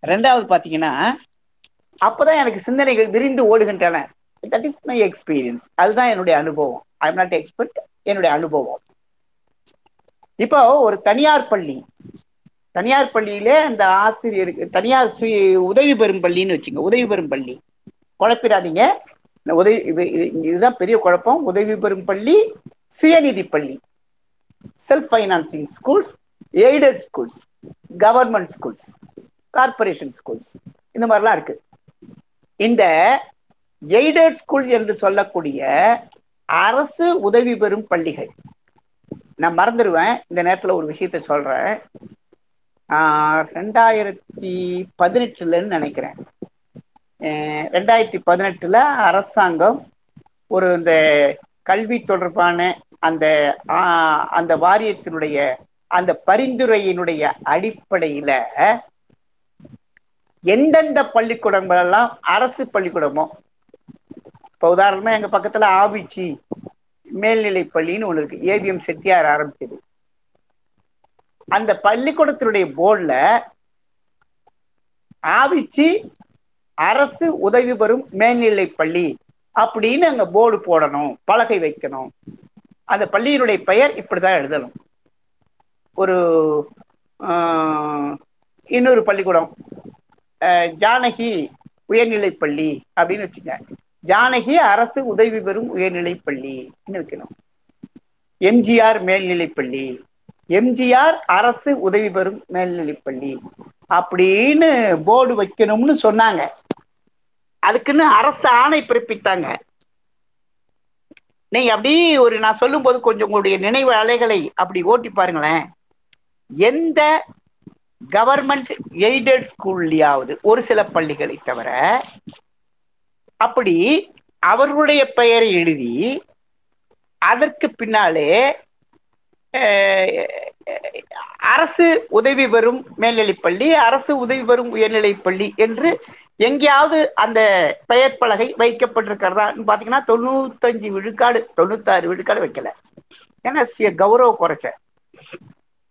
ரெண்டாவது பாத்தீங்கன்னா அப்பதான் எனக்கு சிந்தனைகள் விரிந்து ஓடுகின்றன. தட் இஸ் மை எக்ஸ்பீரியன்ஸ் அதுதான் என்னுடைய அனுபவம். ஐ எம் நாட் எக்ஸ்பர்ட் என்னுடைய அனுபவம். இப்போ ஒரு தனியார் பள்ளி. தனியார் பள்ளியிலே அந்த ஆசிரியருக்கு தனியார் சுய உதவி பெறும் பள்ளின்னு வச்சுங்க. உதவி பெறும் பள்ளி. குழப்பிடாதீங்க. உதவி இதுதான் பெரிய குழப்பம். உதவி பெறும் பள்ளி சுயநிதி பள்ளி. Self financing schools aided schools government schools corporation schools இந்த மாதிரிலாம் இருக்கு. இந்த எய்டட் ஸ்கூல் என்று சொல்லக்கூடிய அரசு உதவி பெறும் பள்ளிகள். நான் மறந்துடுவேன். இந்த நேரத்தில் ஒரு விஷயத்த சொல்றேன். ரெண்டாயிரத்தி பதினெட்டுலன்னு நினைக்கிறேன். ரெண்டாயிரத்தி பதினெட்டுல அரசாங்கம் ஒரு இந்த கல்வி தொடர்பான அந்த அந்த வாரியத்தினுடைய அந்த பரிந்துரையினுடைய அடிப்படையில எந்தெந்த பள்ளிக்கூடங்கள் எல்லாம் அரசு பள்ளிக்கூடமோ இப்ப உதாரணமா எங்க பக்கத்துல ஆவிச்சி மேல்நிலை பள்ளின்னு ஒண்ணு இருக்கு. ஏவிஎம் செட்டியார் ஆரம்பிச்சது. அந்த பள்ளிக்கூடத்தினுடைய போர்டுல ஆவிச்சி அரசு உதவி பெறும் மேல்நிலை பள்ளி அப்படின்னு அங்க போர்டு போடணும் பலகை வைக்கணும். அந்த பள்ளியினுடைய பெயர் இப்படிதான் எழுதணும். ஒரு இன்னொரு பள்ளிக்கூடம் ஜானகி உயர்நிலை பள்ளி அப்படின்னு வச்சுங்க ஜானகி அரசு உதவி பெறும் உயர்நிலை பள்ளி. வைக்கணும்? எம்ஜிஆர் மேல்நிலை பள்ளி. எம்ஜிஆர் அரசு உதவி பெறும் மேல்நிலை பள்ளி. அப்படின்னு போர்டு வைக்கணும்னு சொன்னாங்க. அதுக்குன்னு அரசு ஆணை பிறப்பித்தாங்க. நீங்க அப்படி ஒரு நான் சொல்லும் போது கொஞ்சம் உங்களுடைய நினைவு அலைகளை அப்படி ஓட்டி பாருங்களேன். எந்த கவர்மெண்ட் எய்டட் ஸ்கூல்லையாவது ஒரு சில பள்ளிகளை தவிர அப்படி அவர்களுடைய பெயரை எழுதி அதற்கு பின்னாலே அரசு உதவி பெறும் மேல்நிலைப்பள்ளி அரசு உதவி பெறும் உயர்நிலைப்பள்ளி என்று எங்கேயாவது அந்த பெயர் பலகை வைக்கப்பட்டிருக்கிறதா பாத்தீங்கன்னா தொண்ணூத்தஞ்சு விழுக்காடு தொண்ணூத்தாறு விழுக்காடு வைக்கல. ஏன்னா கௌரவ குறைச்ச.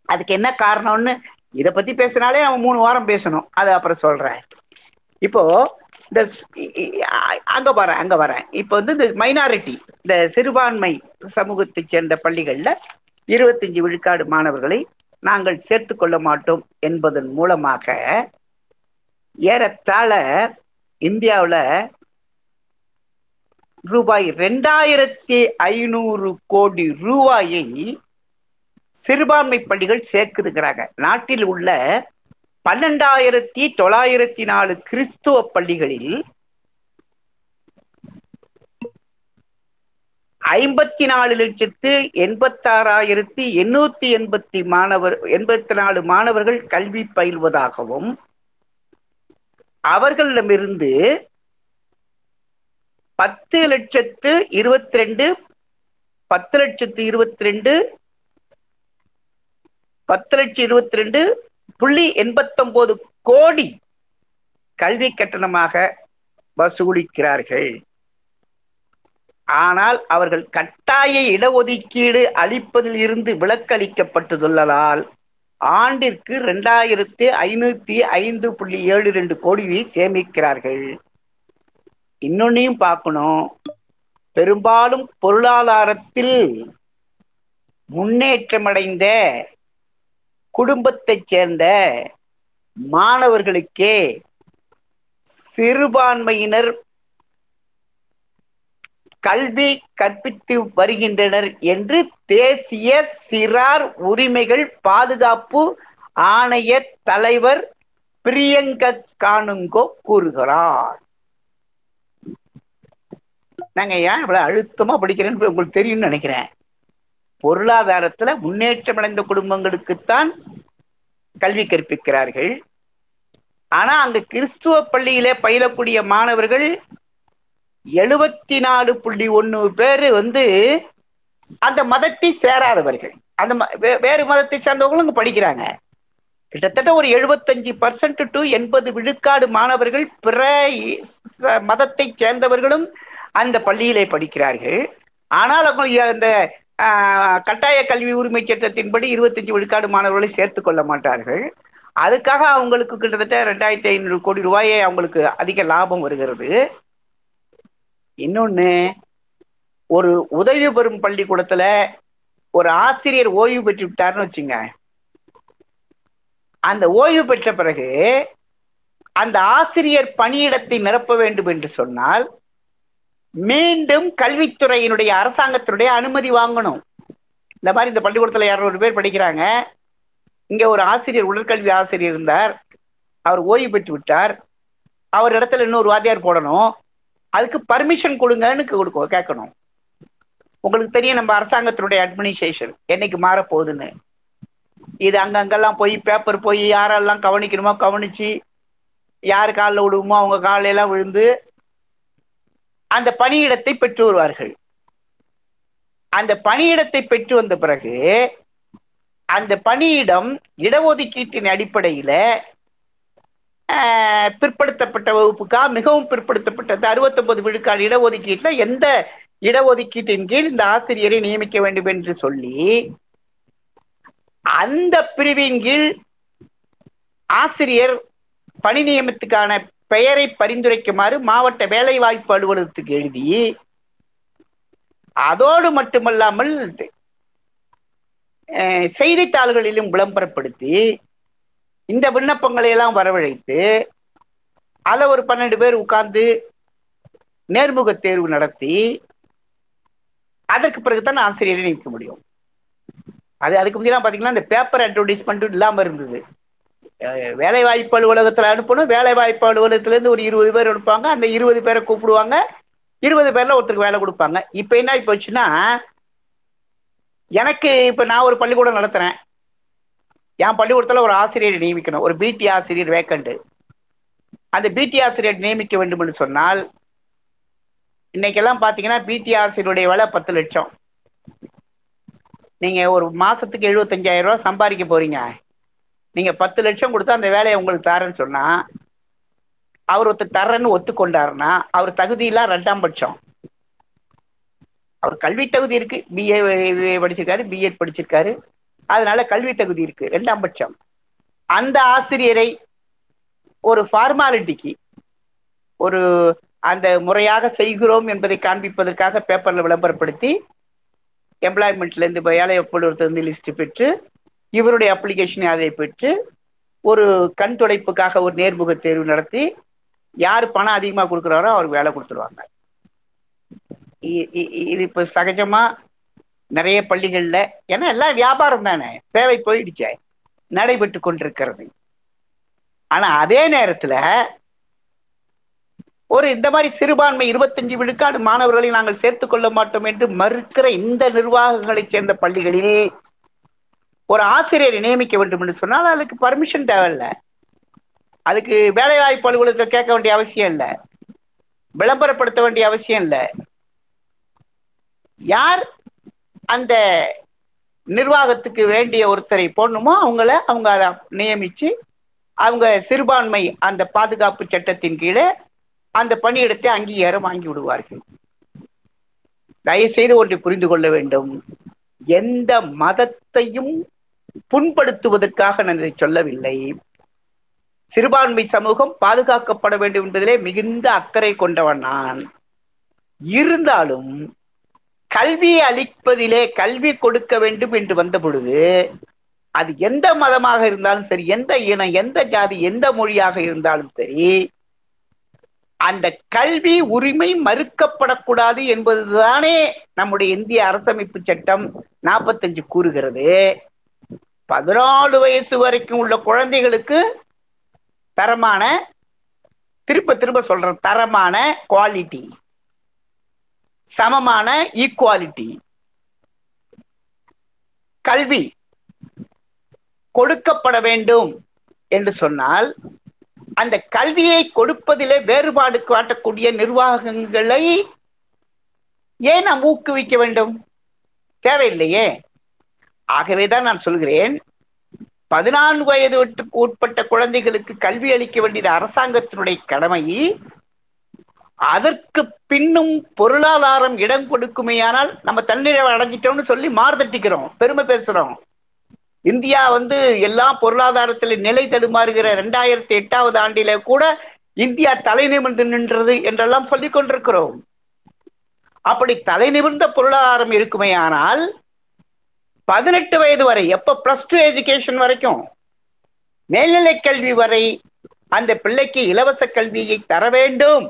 அதுக்கு என்ன காரணம்னு இதை பத்தி பேசினாலே அவன் மூணு வாரம் பேசணும். அது அப்புறம் சொல்றேன். இப்போ இந்த அங்க வரேன் அங்க வரேன். இப்போ வந்து இந்த மைனாரிட்டி இந்த சிறுபான்மை சமூகத்தை சேர்ந்த பள்ளிகள்ல இருபத்தஞ்சு விழுக்காடு மாணவர்களை நாங்கள் சேர்த்து கொள்ள மாட்டோம் என்பதன் மூலமாக ஏறத்தாழ இந்தியாவில் ரூபாய் ரெண்டாயிரத்தி ஐநூறு கோடி ரூபாயை சிறுபான்மை பள்ளிகள் சேர்க்குதுங்கிறாங்க நாட்டில் உள்ள பன்னெண்டாயிரத்தி தொள்ளாயிரத்தி நாலு கிறிஸ்துவ பள்ளிகளில் ஐம்பத்தி நாலு லட்சத்து எண்பத்தாறாயிரத்தி எண்ணூத்தி எண்பத்தி மாணவர் எண்பத்தி நாலு மாணவர்கள் கல்வி பயில்வதாகவும் அவர்களிடமிருந்து பத்து லட்சத்து இருபத்தி ரெண்டு பத்து லட்சத்து இருபத்தி ரெண்டு பத்து லட்சம் இருபத்தி ரெண்டு புள்ளி எண்பத்தொன்பது கோடி கல்வி கட்டணமாக வசூலிக்கிறார்கள். ஆனால் அவர்கள் கட்டாய இடஒதுக்கீடு அளிப்பதில் இருந்து விலக்களிக்கப்பட்டுள்ளதால் ஆண்டிற்கு இரண்டாயிரத்தி ஐநூத்தி ஐந்து புள்ளி ஏழு ரெண்டு கோடியை சேமிக்கிறார்கள். இன்னொன்னையும் பார்க்கணும். பெரும்பாலும் பொருளாதாரத்தில் முன்னேற்றமடைந்த குடும்பத்தைச் சேர்ந்த மாணவர்களுக்கே சிறுபான்மையினர் கல்வி கற்பித்து வருகின்றனர் என்று தேசிய சிறார் உரிமைகள் பாதுகாப்பு ஆணைய தலைவர் பிரியங்க காணுங்கோ கூறுகிறார். நாங்க ஏன் இவ்வளவு அழுத்தமா படிக்கிறேன்னு உங்களுக்கு தெரியும்னு நினைக்கிறேன். பொருளாதாரத்துல முன்னேற்றம் அடைந்த குடும்பங்களுக்குத்தான் கல்வி கற்பிக்கிறார்கள். ஆனா அங்க கிறிஸ்துவ பள்ளியிலே பயிலக்கூடிய மாணவர்கள் எழுபத்தி நாலு புள்ளி ஒன்னு பேரு வந்து அந்த மதத்தை சேராதவர்கள். அந்த ம- வே- வேறு மதத்தை சேர்ந்தவங்களும் இங்க படிக்கிறாங்க. கிட்டத்தட்ட ஒரு எழுபத்தஞ்சு பர்சன்ட் டு எண்பது விழுக்காடு மாணவர்கள் பிற ச- மதத்தை சேர்ந்தவர்களும் அந்த பள்ளியிலே படிக்கிறார்கள். ஆனால் அவங்க அந்த கட்டாய கல்வி உரிமை சட்டத்தின்படி இருபத்தஞ்சு விழுக்காடு மாணவர்களை சேர்த்து கொள்ள மாட்டார்கள். அதுக்காக அவங்களுக்கு கிட்டத்தட்ட ரெண்டாயிரத்தி ஐநூறு கோடி ரூபாயை அவங்களுக்கு அதிக லாபம் வருகிறது. இன்னொன்னு ஒரு உதவி பெறும் பள்ளிக்கூடத்துல ஒரு ஆசிரியர் ஓய்வு பெற்று விட்டார்னு வச்சுங்க. அந்த ஓய்வு பெற்ற பிறகு அந்த ஆசிரியர் பணியிடத்தை நிரப்ப வேண்டும் என்று சொன்னால் மீண்டும் கல்வித்துறையினுடைய அரசாங்கத்தினுடைய அனுமதி வாங்கணும். இந்த மாதிரி இந்த பள்ளிக்கூடத்துல இரநூறு பேர் படிக்கிறாங்க. இங்க ஒரு ஆசிரியர் உடற்கல்வி ஆசிரியர் இருந்தார். அவர் ஓய்வு பெற்று விட்டார். அவர் இடத்துல இன்னொரு வாத்தியார் போடணும். அதுக்கு பர்மிஷன் கொடுங்கன்னு கொடுக்க கேட்கணும். உங்களுக்கு தெரியும் நம்ம அரசாங்கத்தினுடைய அட்மினிஸ்ட்ரேஷன் என்னைக்கு மாறப்போகுதுன்னு. இது அங்கங்கெல்லாம் போய் பேப்பர் போய் யாரெல்லாம் கவனிக்கணுமோ கவனிச்சு யார் காலில் விடுவோமோ அவங்க காலையெல்லாம் எல்லாம் விழுந்து அந்த பணியிடத்தை பெற்று வருவார்கள். அந்த பணியிடத்தை பெற்று வந்த பிறகு அந்த பணியிடம் இடஒதுக்கீட்டின் அடிப்படையில பிற்படுத்தப்பட்ட வகுப்புக்கா மிகவும் பிற்படுத்தப்பட்டது. அறுபத்தொன்பது விழுக்காடு இடஒதுக்கீட்டுல எந்த இடஒதுக்கீட்டின் கீழ் இந்த ஆசிரியரை நியமிக்க வேண்டும் என்று சொல்லி அந்த பிரிவின் கீழ் ஆசிரியர் பணி நியமனத்துக்கான பெயரை பரிந்துரைக்குமாறு மாவட்ட வேலைவாய்ப்பு அலுவலகத்துக்கு எழுதி அதோடு மட்டுமல்லாமல் செய்தித்தாள்களிலும் விளம்பரப்படுத்தி இந்த விண்ணப்பங்களை எல்லாம் வரவழைத்து அதில் ஒரு பன்னெண்டு பேர் உட்கார்ந்து நேர்முக தேர்வு நடத்தி அதற்கு பிறகுதான் ஆசிரியரை நியமிக்க முடியும். அது அதுக்கு முன்னாடி பாத்தீங்கன்னா இந்த பேப்பர் அட்வர்டைஸ்மெண்ட் இல்லாம இருந்தது. வேலைவாய்ப்பு வேலை வாய்ப்பு அனுப்பணும். வேலை வாய்ப்பு ஒரு இருபது பேர் அனுப்புவாங்க அந்த இருபது பேரை கூப்பிடுவாங்க. இருபது பேர்ல ஒருத்தருக்கு வேலை கொடுப்பாங்க. இப்ப என்ன போச்சுன்னா எனக்கு இப்ப நான் ஒரு பள்ளிக்கூடம் நடத்துறேன். என் பள்ளிக்கூடத்துல ஒரு ஆசிரியரை நியமிக்கணும். ஒரு பிடி ஆசிரியர் வேக்கண்ட் அந்த பிடி ஆசிரியர் நியமிக்க வேண்டும் என்று சொன்னால் இன்னைக்கெல்லாம் பாத்தீங்கன்னா பிடி ஆசிரியருடைய விலை பத்து லட்சம். நீங்க ஒரு மாசத்துக்கு எழுபத்தஞ்சாயிரம் ரூபாய் சம்பாதிக்க போறீங்க. நீங்க பத்து லட்சம் கொடுத்தா அந்த வேலையை உங்களுக்கு தரேன்னு சொன்னா அவர் ஒருத்தர் தர்றேன்னு ஒத்துக்கொண்டாருன்னா அவர் தகுதியெல்லாம் ரெண்டாம் பட்சம். அவர் கல்வி தகுதி இருக்கு. பிஏ படிச்சிருக்காரு பிஎட் படிச்சிருக்காரு. அதனால கல்வி தகுதி இருக்கு ரெண்டாம் பட்சம். அந்த ஆசிரியரை ஒரு ஃபார்மாலிட்டிக்கு ஒரு அந்த முறையாக செய்கிறோம் என்பதை காண்பிப்பதற்காக பேப்பர்ல விளம்பரப்படுத்தி எம்ப்ளாய்மெண்ட்ல இருந்து வேலை ஒப்புதல் லிஸ்ட் பெற்று இவருடைய அப்ளிகேஷனை அதை பெற்று ஒரு கண் துடைப்புக்காக ஒரு நேர்முக தேர்வு நடத்தி யார் பணம் அதிகமாக கொடுக்குறாரோ அவருக்கு வேலை கொடுத்துருவாங்க. இது இப்போ சகஜமா நிறைய பள்ளிகள்ல ஏன்னா எல்லாம் வியாபாரம் தானே சேவை போயிடுச்சே நடைபெற்று கொண்டிருக்கிறது. ஆனா அதே நேரத்துல ஒரு இந்த மாதிரி சிறுபான்மை இருபத்தஞ்சு விழுக்காடு மாணவர்களை நாங்கள் சேர்த்துக் கொள்ள மாட்டோம் என்று மறுக்கிற இந்த நிர்வாகங்களைச் சேர்ந்த பள்ளிகளில் ஒரு ஆசிரியரை நியமிக்க வேண்டும் என்று சொன்னால் அதுக்கு பர்மிஷன் தேவையில்லை. அதுக்கு வேலைவாய்ப்பு அலுவலகத்தில் கேட்க வேண்டிய அவசியம் இல்லை. விளம்பரப்படுத்த வேண்டிய அவசியம் இல்லை. யார் அந்த நிர்வாகத்துக்கு வேண்டிய ஒருத்தரை போடணுமோ அவங்கள அவங்க அதை நியமிச்சு அவங்க சிறுபான்மை அந்த பாதுகாப்பு சட்டத்தின் கீழே அந்த பணியிடத்தை அங்கீகாரம் வாங்கி விடுவார்கள். தயவு செய்து ஒன்றை புரிந்து கொள்ள வேண்டும். எந்த மதத்தையும் புண்படுத்துவதற்காக நான் இதை சொல்லவில்லை. சிறுபான்மை சமூகம் பாதுகாக்கப்பட வேண்டும் என்பதிலே மிகுந்த அக்கறை கொண்டவன் நான். இருந்தாலும் கல்வி அளிப்பதிலே கல்வி கொடுக்க வேண்டும் என்று வந்த பொழுது அது எந்த மதமாக இருந்தாலும் சரி எந்த இனம் எந்த ஜாதி எந்த மொழியாக இருந்தாலும் சரி அந்த கல்வி உரிமை மறுக்கப்படக்கூடாது என்பதுதானே நம்முடைய இந்திய அரசமைப்பு சட்டம் நாற்பத்தஞ்சு கூறுகிறது. பதினாலு வயசு வரைக்கும் உள்ள குழந்தைகளுக்கு தரமான திரும்ப திரும்ப சொல்றேன் தரமான குவாலிட்டி சமமான ஈக்குவாலிட்டி கல்வி கொடுக்கப்பட வேண்டும் என்று சொன்னால் அந்த கல்வியை கொடுப்பதிலே வேறுபாடு காட்டக்கூடிய நிர்வாகங்களை ஏன் நாம் ஊக்குவிக்க வேண்டும்? தேவையில்லையே. ஆகவேதான் நான் சொல்கிறேன் பதினான்கு வயது உட்பட்ட குழந்தைகளுக்கு கல்வி அளிக்க வேண்டியது அரசாங்கத்தினுடைய கடமை அதற்கு பின்னும் பொருளாதாரம் இடம் கொடுக்குமேயானால் நம்ம தன்னிறைவு அடைஞ்சிட்டோம்னு சொல்லி மார்தட்டிக்கிறோம் பெருமை பேசுறோம். இந்தியா வந்து எல்லா பொருளாதாரத்தில் நிலை தடுமாறுகிற இரண்டாயிரத்தி எட்டாவது ஆண்டில கூட இந்தியா தலை நிமிர்ந்து நின்றது என்றெல்லாம் சொல்லிக் கொண்டிருக்கிறோம். அப்படி தலை நிமிர்ந்த பொருளாதாரம் இருக்குமேயானால் பதினெட்டு வயது வரை எப்ப பிளஸ் டூ எஜுகேஷன் வரைக்கும் மேல்நிலை கல்வி வரை அந்த பிள்ளைக்கு இலவச கல்வியை தர வேண்டும்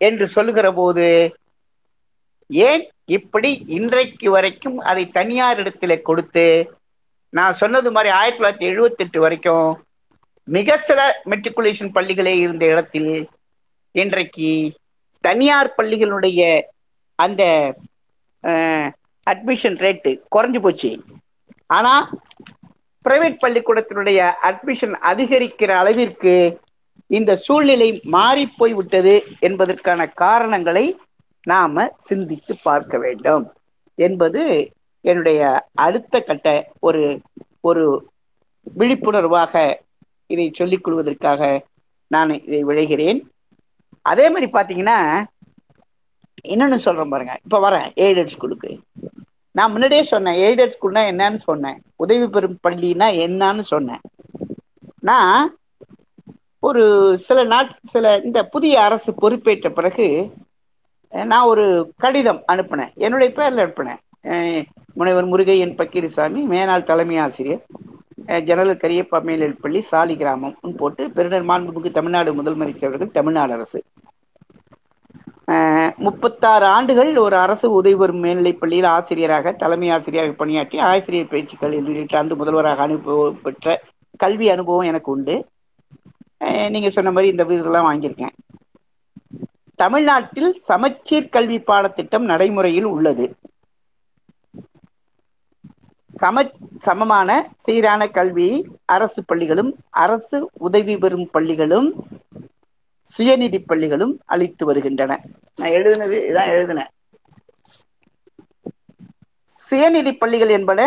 என்று சொல்லுகிற போது ஏன் இப்படி இன்றைக்கு வரைக்கும் அதை தனியார் இடத்துல கொடுத்து நான் சொன்னது மாதிரி ஆயிரத்தி தொள்ளாயிரத்தி எழுபத்தி எட்டு வரைக்கும் மிக சில மெட்ரிகுலேஷன் பள்ளிகளே இருந்த இடத்தில் இன்றைக்கு தனியார் பள்ளிகளுடைய அந்த அட்மிஷன் ரேட்டு குறைஞ்சு போச்சு. ஆனா பிரைவேட் பள்ளிக்கூடத்தினுடைய அட்மிஷன் அதிகரிக்கிற அளவிற்கு இந்த சூழ்நிலை மாறி போய் விட்டது என்பதற்கான காரணங்களை நாம சிந்தித்து பார்க்க வேண்டும். என்பது என்னுடைய அடுத்த கட்ட ஒரு ஒரு விழிப்புணர்வாக இதை சொல்லிக் கொள்வதற்காக நான் இதை விளைகிறேன் அதே மாதிரி பாத்தீங்கன்னா என்னென்னு சொல்றேன் பாருங்க. இப்ப வரேன். எய்டட் ஸ்கூலுக்கு. நான் முன்னாடியே சொன்னேன் எய்டட் ஸ்கூல்னா என்னன்னு சொன்னேன். உதவி பெறும் பள்ளினா என்னன்னு சொன்னேன். நான் ஒரு சில நாட் சில இந்த புதிய அரசு பொறுப்பேற்ற பிறகு நான் ஒரு கடிதம் அனுப்பினேன். என்னுடைய பேரில் அனுப்பினேன். முனைவர் முருகையன் பக்கீரிசாமி மேனாள் தலைமை ஆசிரியர் ஜெனரல் கரியப்பா மேல்நிலைப் பள்ளி சாலி கிராமம் போட்டு பெருநர் மாண்புமிகு தமிழ்நாடு முதல்மரிச்சவர்கள் அவர்கள் தமிழ்நாடு அரசு. முப்பத்தாறு ஆண்டுகள் ஒரு அரசு உதவி மேல்நிலைப் பள்ளியில் ஆசிரியராக தலைமை ஆசிரியராக பணியாற்றி ஆசிரியர் பயிற்சிகள் கல்வி ஆண்டு முதல்வராக அனுபவம் பெற்ற கல்வி அனுபவம் எனக்கு உண்டு. நீங்க சொன்ன மாதிரி இந்த விருதெல்லாம் வாங்கியிருக்கேன். தமிழ்நாட்டில் சமச்சீர் கல்வி பாடத்திட்டம் நடைமுறையில் உள்ளது. சம சமமான சீரான கல்வி அரசு பள்ளிகளும் அரசு உதவி பெறும் பள்ளிகளும் சுயநிதி பள்ளிகளும் அளித்து வருகின்றன. நான் எழுதினது இதான் எழுதினேன். சுயநிதி பள்ளிகள் என்பன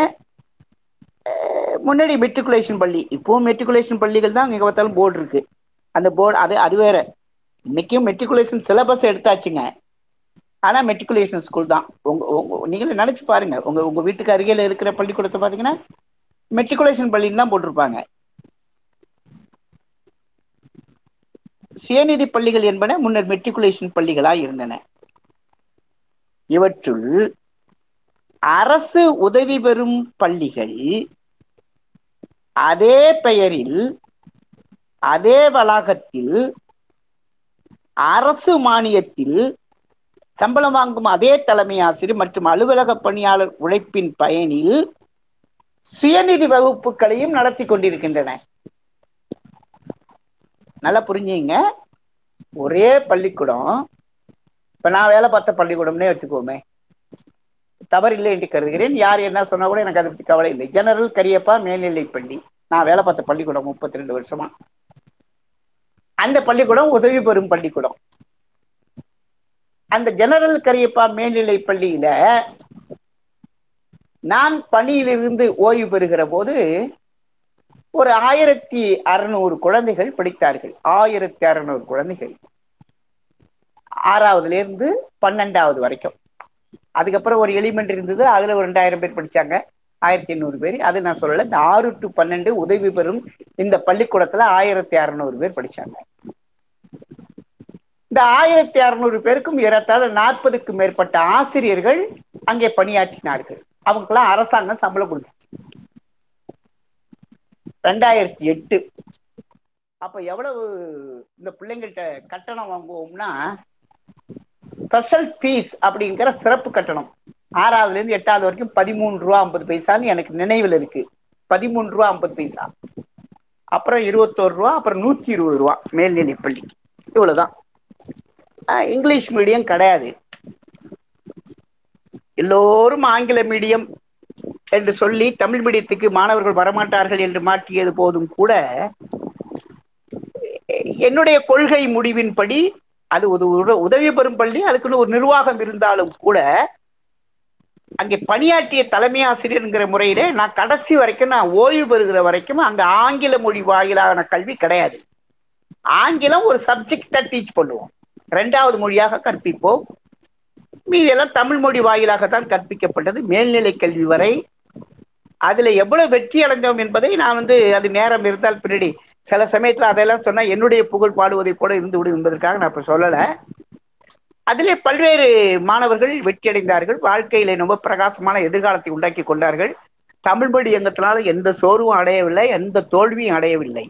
முன்னாடி மெட்ரிகுலேஷன் பள்ளி. இப்போ மெட்ரிகுலேஷன் பள்ளிகள் தான் எங்க பார்த்தாலும் போர்டு இருக்கு. அந்த போர்டு அது அது வேற. இன்னைக்கும் மெட்ரிகுலேஷன் சிலபஸ் எடுத்தாச்சுங்க. ஆனா மெட்ரிகுலேஷன் ஸ்கூல் தான். உங்க உங்க நீங்களே நினைச்சு பாருங்க. உங்க உங்க வீட்டுக்கு அருகில இருக்கிற பள்ளிக்கூடத்தை பாத்தீங்கன்னா மெட்ரிகுலேஷன் பள்ளின்னு தான் போட்டிருப்பாங்க. சுயநிதி பள்ளிகள் என்பன முன்னர் மெட்ரிகுலேஷன் பள்ளிகளாய் இருந்தன. இவற்றுள் அரசு உதவி பெறும் பள்ளிகள் அதே பெயரில் அதே வளாகத்தில் அரசு மானியத்தில் சம்பளம் வாங்கும் அதே தலைமை ஆசிரியர் மற்றும் அலுவலக பணியாளர் உழைப்பின் பயனில் சுயநிதி வகுப்புகளையும் நடத்தி கொண்டிருக்கின்றன. நல்லா புரிஞ்சுங்க. ஒரே பள்ளிக்கூடம். இப்ப நான் வேலை பார்த்த பள்ளிக்கூடம்னே வச்சுக்கோமே. தவறு இல்லை என்று கருதுகிறேன். யார் என்ன சொன்னா கூட எனக்கு அதை பத்தி கவலை இல்லை. ஜெனரல் கரியப்பா மேல்நிலை பள்ளி. நான் வேலை பார்த்த பள்ளிக்கூடம் முப்பத்தி ரெண்டு வருஷமா. அந்த பள்ளிக்கூடம் உதவி பெறும் பள்ளிக்கூடம். அந்த ஜெனரல் கரியப்பா மேல்நிலை பள்ளியில நான் பணியிலிருந்து ஓய்வு பெறுகிற போது ஒரு ஆயிரத்தி அறுநூறு குழந்தைகள் படித்தார்கள். ஆயிரத்தி அறுநூறு குழந்தைகள். ஆறாவதுல இருந்து பன்னெண்டாவது வரைக்கும். அதுக்கப்புறம் ஒரு எலிமெண்ட் இருந்தது அதுல ஒரு ரெண்டாயிரம் பேர் படிச்சாங்க. ஆயிரத்தி எண்ணூறு பேர். அது நான் சொல்லல இந்த ஆறு டு பன்னெண்டு உதவி பெறும் இந்த பள்ளிக்கூடத்துல ஆயிரத்தி அறுநூறு பேர் படிச்சாங்க. இந்த ஆயிரத்தி அறுநூறு பேருக்கும் ஏறத்தாழ நாற்பதுக்கும் மேற்பட்ட ஆசிரியர்கள் அங்கே பணியாற்றினார்கள். அவங்களுக்கெல்லாம் அரசாங்கம் சம்பளம் கொடுத்துச்சு. ரெண்டாயிரத்தி எட்டு. அப்ப எவ்வளவு இந்த பிள்ளைங்கள்ட்ட கட்டணம் வாங்குவோம்னா ஸ்பெஷல் ஃபீஸ் அப்படிங்கிற சிறப்பு கட்டணம். ஆறாவதுல இருந்து எட்டாவது வரைக்கும் பதிமூணு ரூபா ஐம்பது பைசான்னு எனக்கு நினைவில் இருக்கு. பதிமூணு ரூபா ஐம்பது பைசா. அப்புறம் இருபத்தோரு ரூபா அப்புறம் நூத்தி இருபது ரூபா மேல்நிலை பள்ளிக்கு இவ்வளவுதான். இங்கிலீஷ் மீடியம் கிடையாது. எல்லோரும் ஆங்கில மீடியம் என்று சொல்லி தமிழ் மீடியத்துக்கு மாணவர்கள் வரமாட்டார்கள் என்று மாற்றியது போதும் கூட என்னுடைய கொள்கை முடிவின்படி அது ஒரு உதவி பெறும் பள்ளி அதுக்குன்னு ஒரு நிர்வாகம் இருந்தாலும் கூட அங்கே பணியாற்றிய தலைமை ஆசிரியர்ங்கிற முறையில நான் கடைசி வரைக்கும் நான் ஓய்வு பெறுகிற வரைக்கும் அங்க ஆங்கில மொழி வாயிலான கல்வி கிடையாது. ஆங்கிலம் ஒரு சப்ஜெக்டா டீச் பண்ணுவோம். ரெண்டாவது மொழியாக கற்பிப்போம். மீதெல்லாம் தமிழ் மொழி வாயிலாக தான் கற்பிக்கப்பட்டது. மேல்நிலை கல்வி வரை அதுல எவ்வளவு வெற்றி அடைந்தோம் என்பதை நான் வந்து அது நேரம் இருந்தால் பின்னாடி சில சமயத்துல அதெல்லாம் சொன்னா என்னுடைய புகழ் பாடுவதை போல இருந்து விடும் என்பதற்காக நான் இப்ப சொல்லல. அதிலே பல்வேறு மாணவர்கள் வெற்றி அடைந்தார்கள். வாழ்க்கையில ரொம்ப பிரகாசமான எதிர்காலத்தை உண்டாக்கி கொண்டார்கள். தமிழ் மொழி எங்கத்தினால எந்த சோர்வும் அடையவில்லை எந்த தோல்வியும் அடையவில்லை.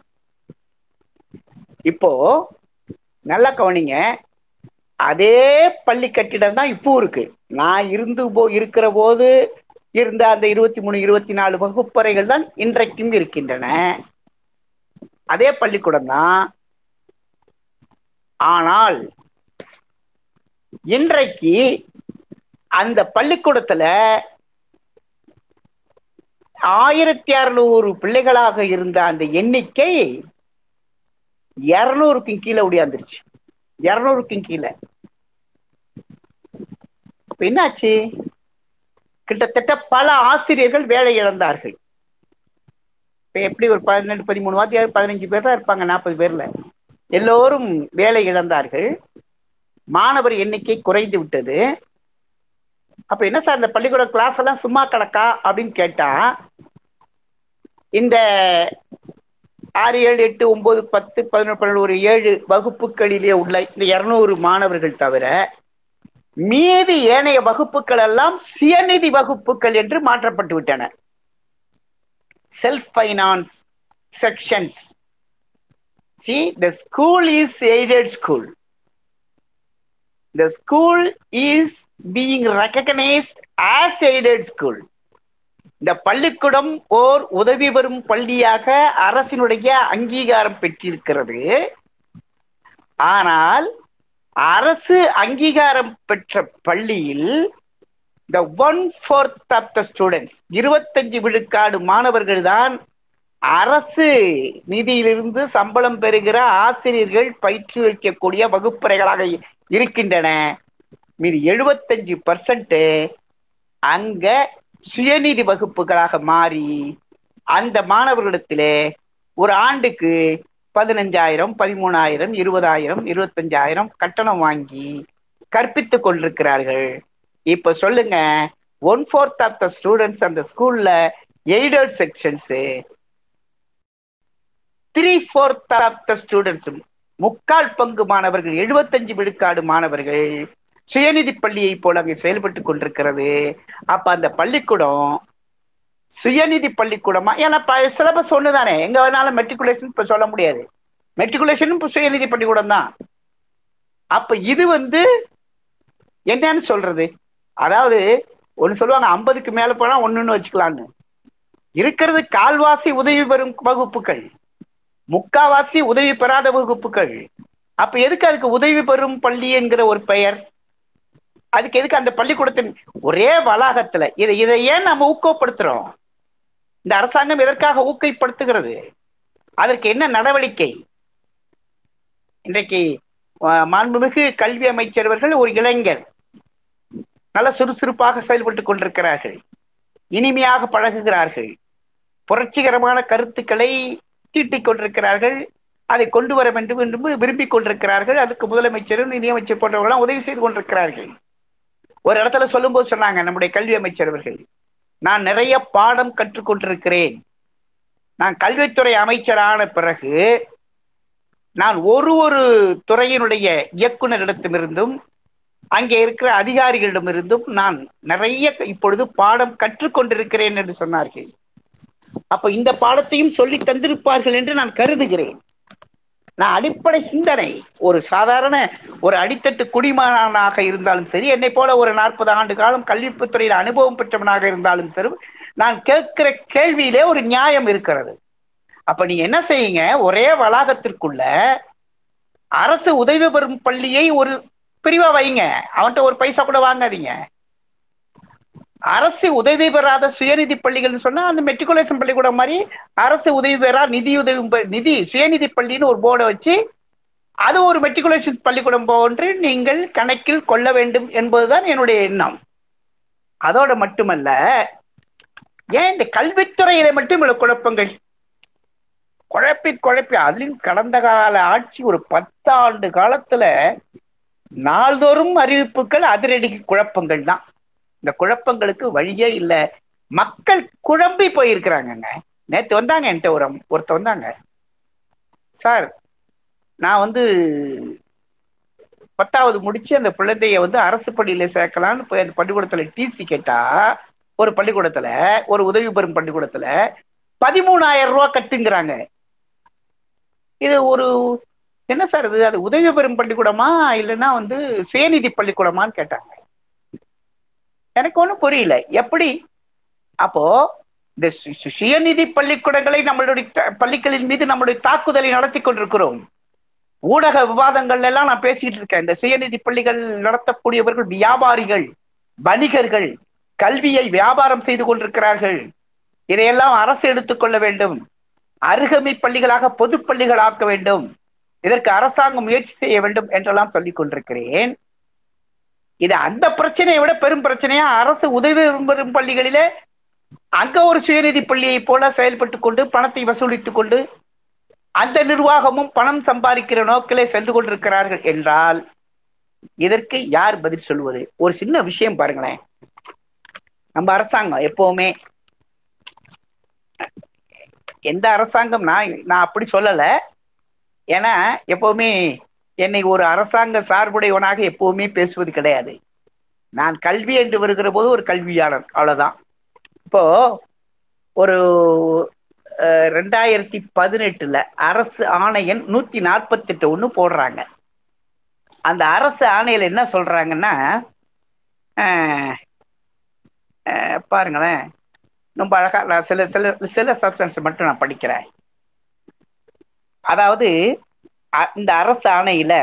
இப்போ நல்லா கவனிங்க. அதே பள்ளி கட்டிடம் தான் இப்போ இருக்கு. நான் இருந்து போ இருக்கிற போது இருந்த அந்த இருபத்தி மூணு இருபத்தி நாலு வகுப்பறைகள் தான் இன்றைக்கும் இருக்கின்றன. அதே பள்ளிக்கூடம் தான். ஆனால் இன்றைக்கு அந்த பள்ளிக்கூடத்துல ஆயிரத்தி அறுநூறு பிள்ளைகளாக இருந்த அந்த எண்ணிக்கை இருநூறுக்கும் கீழே ஒடியாந்துருச்சு இருநூறுக்கும் கீழே. அப்ப என்னாச்சு? கிட்டத்தட்ட பல ஆசிரியர்கள் வேலை இழந்தார்கள். இப்ப எப்படி ஒரு பதினெட்டு பதிமூணு வாத்தியார் பதினஞ்சு பேர் தான் இருப்பாங்க நாற்பது பேர்ல. எல்லோரும் வேலை இழந்தார்கள். மாணவர் எண்ணிக்கை குறைந்து விட்டது. அப்ப என்ன சார் இந்த பள்ளிக்கூட கிளாஸ் எல்லாம் சும்மா கிடக்கா? அப்படின்னு கேட்டா இந்த ஆறு ஏழு எட்டு ஒன்பது பத்து பதினொன்று பன்னெண்டு ஒரு ஏழு வகுப்புகளிலே உள்ள இந்த இருநூறு மாணவர்கள் தவிர மீதி ஏனைய வகுப்புகள் எல்லாம் சுயநிதி வகுப்புகள் என்று மாற்றப்பட்டு விட்டன. Self finance sections see the school is aided school the school is being recognised as aided school இந்த பள்ளிக்கூடம் ஓர் உதவி பெறும் பள்ளியாக அரசினுடைய அங்கீகாரம் பெற்றிருக்கிறது. ஆனால் அரசு அங்கீகாரம் பெற்ற பள்ளியில் the one fourth of the students இருபத்தஞ்சு விழுக்காடு மாணவர்கள் தான் அரசு நிதியிலிருந்து சம்பளம் பெறுகிற ஆசிரியர்கள் பயிற்சி வைக்கக்கூடிய வகுப்பறைகளாக இருக்கின்றன. மீது எழுபத்தஞ்சு பர்சன்ட் அங்க சுயநிதி வகுப்புகளாக மாறி அந்த மாணவர்களிடத்திலே ஒரு ஆண்டுக்கு பதினஞ்சாயிரம் பதிமூணாயிரம் இருபதாயிரம் இருபத்தஞ்சாயிரம் கட்டணம் வாங்கி கற்பித்துக் கொண்டிருக்கிறார்கள். இப்ப சொல்லுங்க one fourth of the students அந்த ஸ்கூல்ல aided sections three fourth of the students முக்கால் பங்கு மாணவர்கள் எழுபத்தஞ்சு விழுக்காடு மாணவர்கள் சுயநிதி பள்ளியை போல அங்கே செயல்பட்டு கொண்டிருக்கிறது. அப்ப அந்த பள்ளிக்கூடம் சுயநிதி பள்ளிக்கூடமா ஏன்னா சிலபஸ் ஒண்ணுதானே. எங்க வேணாலும் மெட்ரிகுலேஷன் இப்ப சொல்ல முடியாது. மெட்ரிகுலேஷனும் இப்ப சுயநிதி பள்ளிக்கூடம் தான். அப்ப இது வந்து என்னன்னு சொல்றது? அதாவது ஒன்னு சொல்லுவாங்க ஐம்பதுக்கு மேல போனா ஒண்ணுன்னு வச்சுக்கலான்னு இருக்கிறது கால்வாசி உதவி பெறும் வகுப்புகள். முக்காவாசி உதவி பெறாத வகுப்புகள். அப்ப எதுக்கு அதுக்கு உதவி பெறும் பள்ளி என்கிற ஒரு பெயர்? அதுக்கு எதுக்கு அந்த பள்ளிக்கூடத்தின் ஒரே வளாகத்துல? இதை இதை ஏன் நம்ம ஊக்கப்படுத்துறோம்? இந்த அரசாங்கம் எதற்காக ஊக்கப்படுத்துகிறது? அதற்கு என்ன நடவடிக்கை? இன்றைக்கு மாண்புமிகு கல்வி அமைச்சர்வர்கள் ஒரு இளைஞர். நல்ல சுறுசுறுப்பாக செயல்பட்டு கொண்டிருக்கிறார்கள். இனிமையாக பழகுகிறார்கள். புரட்சிகரமான கருத்துக்களை தீட்டிக் கொண்டிருக்கிறார்கள். அதை கொண்டு வர வேண்டும் என்று விரும்பிக் கொண்டிருக்கிறார்கள். அதுக்கு முதலமைச்சரும் நிதியமைச்சர் போன்றவர்களும் உதவி செய்து கொண்டிருக்கிறார்கள். ஒரு இடத்துல சொல்லும்போது சொன்னாங்க நம்முடைய கல்வி அமைச்சர் அவர்கள் நான் நிறைய பாடம் கற்றுக்கொண்டிருக்கிறேன். நான் கல்வித்துறை அமைச்சரான பிறகு நான் ஒரு ஒரு துறையினுடைய இயக்குநரிடத்திலிருந்தும் அங்கே இருக்கிற அதிகாரிகளிடமிருந்தும் நான் நிறைய இப்பொழுது பாடம் கற்றுக்கொண்டிருக்கிறேன் என்று சொன்னார்கள். அப்ப இந்த பாடத்தையும் சொல்லி தந்திருப்பார்கள் என்று நான் கருதுகிறேன். நான் அடிப்படை சிந்தனை. ஒரு சாதாரண ஒரு அடித்தட்டு குடிமகனாக இருந்தாலும் சரி என்னை போல ஒரு நாற்பது ஆண்டு காலம் கல்வித்துறையில் அனுபவம் பெற்றவனாக இருந்தாலும் சரி நான் கேட்கிற கேள்வியிலே ஒரு நியாயம் இருக்கிறது. அப்ப நீங்க என்ன செய்யுங்க? ஒரே வளாகத்திற்குள்ள அரசு உதவி பெறும் பள்ளியை ஒரு பிரிவா வைங்க. அவன்கிட்ட ஒரு பைசா கூட வாங்காதீங்க. அரசு உதவி பெறாத சுயநிதி பள்ளிகள்னு சொன்னா அந்த மெட்ரிகுலேஷன் பள்ளிக்கூடம் மாதிரி அரசு உதவி பெறா நிதி உதவி நிதி சுயநிதி பள்ளின்னு ஒரு போர்டை வச்சு அது ஒரு மெட்ரிகுலேஷன் பள்ளிக்கூடம் போன்று நீங்கள் கணக்கில் கொள்ள வேண்டும் என்பதுதான் என்னுடைய எண்ணம். அதோட மட்டுமல்ல ஏன் இந்த கல்வித்துறையில மட்டும் இவ்வளவு குழப்பங்கள்? குழப்பி குழப்பி அதிலும் கடந்த கால ஆட்சி ஒரு பத்தாண்டு காலத்துல நாள்தோறும் அறிவிப்புகள் அதிரடி குழப்பங்கள் தான். இந்த குழப்பங்களுக்கு வழியே இல்லை. மக்கள் குழம்பி போயிருக்கிறாங்கங்க. நேற்று வந்தாங்க என்கிட்ட ஒரு ஒருத்த வந்தாங்க. சார் நான் வந்து பத்தாவது முடிச்சு அந்த குழந்தைய வந்து அரசு பள்ளியில சேர்க்கலாம்னு போய் அந்த பள்ளிக்கூடத்துல டிசி கேட்டா ஒரு பள்ளிக்கூடத்துல ஒரு உதவி பெறும் பள்ளிக்கூடத்துல பதிமூணாயிரம் ரூபா கட்டுங்கிறாங்க. இது ஒரு என்ன சார் இது? அது உதவி பெறும் பள்ளிக்கூடமா? இல்லைன்னா வந்து சுயநிதி பள்ளிக்கூடமான்னு கேட்டாங்க. எனக்கு ஒன்றும் புரியல. எப்படி? அப்போ இந்த சுயநிதி பள்ளிக்கூடங்களை நம்மளுடைய த- பள்ளிகளின் மீது நம்மளுடைய தாக்குதலை நடத்தி கொண்டிருக்கிறோம். ஊடக விவாதங்கள் எல்லாம் நான் பேசிட்டு இருக்கேன். இந்த சுயநிதி பள்ளிகள் நடத்தக்கூடியவர்கள் வியாபாரிகள் வணிகர்கள் கல்வியை வியாபாரம் செய்து கொண்டிருக்கிறார்கள். இதையெல்லாம் அரசு எடுத்துக்கொள்ள வேண்டும். அருகமை பள்ளிகளாக பொது பள்ளிகள் ஆக்க வேண்டும். இதற்கு அரசாங்கம் முயற்சி செய்ய வேண்டும் என்றெல்லாம் சொல்லிக் கொண்டிருக்கிறேன். இது அந்த பிரச்சனையை விட பெரும் பிரச்சனையா? அரசு உதவி பெறும் பள்ளிகளிலே அங்க ஒரு சுயநிதி பள்ளியை போல செயல்பட்டு கொண்டு பணத்தை வசூலித்துக் கொண்டு அந்த நிர்வாகமும் பணம் சம்பாதிக்கிற நோக்கிலே சென்று கொண்டிருக்கிறார்கள் என்றால் இதற்கு யார் பதில் சொல்வது? ஒரு சின்ன விஷயம் பாருங்களேன். நம்ம அரசாங்கம் எப்பவுமே எந்த அரசாங்கம் நான் நான் அப்படி சொல்லல. ஏன்னா எப்பவுமே என்னை ஒரு அரசாங்க சார்புடையவனாக எப்பவுமே பேசுவது கிடையாது. நான் கல்வி என்று வருகிற போது ஒரு கல்வியாளர் அவ்வளவுதான். இப்போ ஒரு ரெண்டாயிரத்தி பதினெட்டுல அரசு ஆணையன் நூத்தி நாற்பத்தி எட்டு ஒண்ணு போடுறாங்க. அந்த அரசு ஆணையில என்ன சொல்றாங்கன்னா பாருங்களேன். ரொம்ப அழகா நான் சில சில சில சப்ஸ்டன்ஸ் மட்டும் நான் படிக்கிறேன். அதாவது இந்த அரசு ஆணையில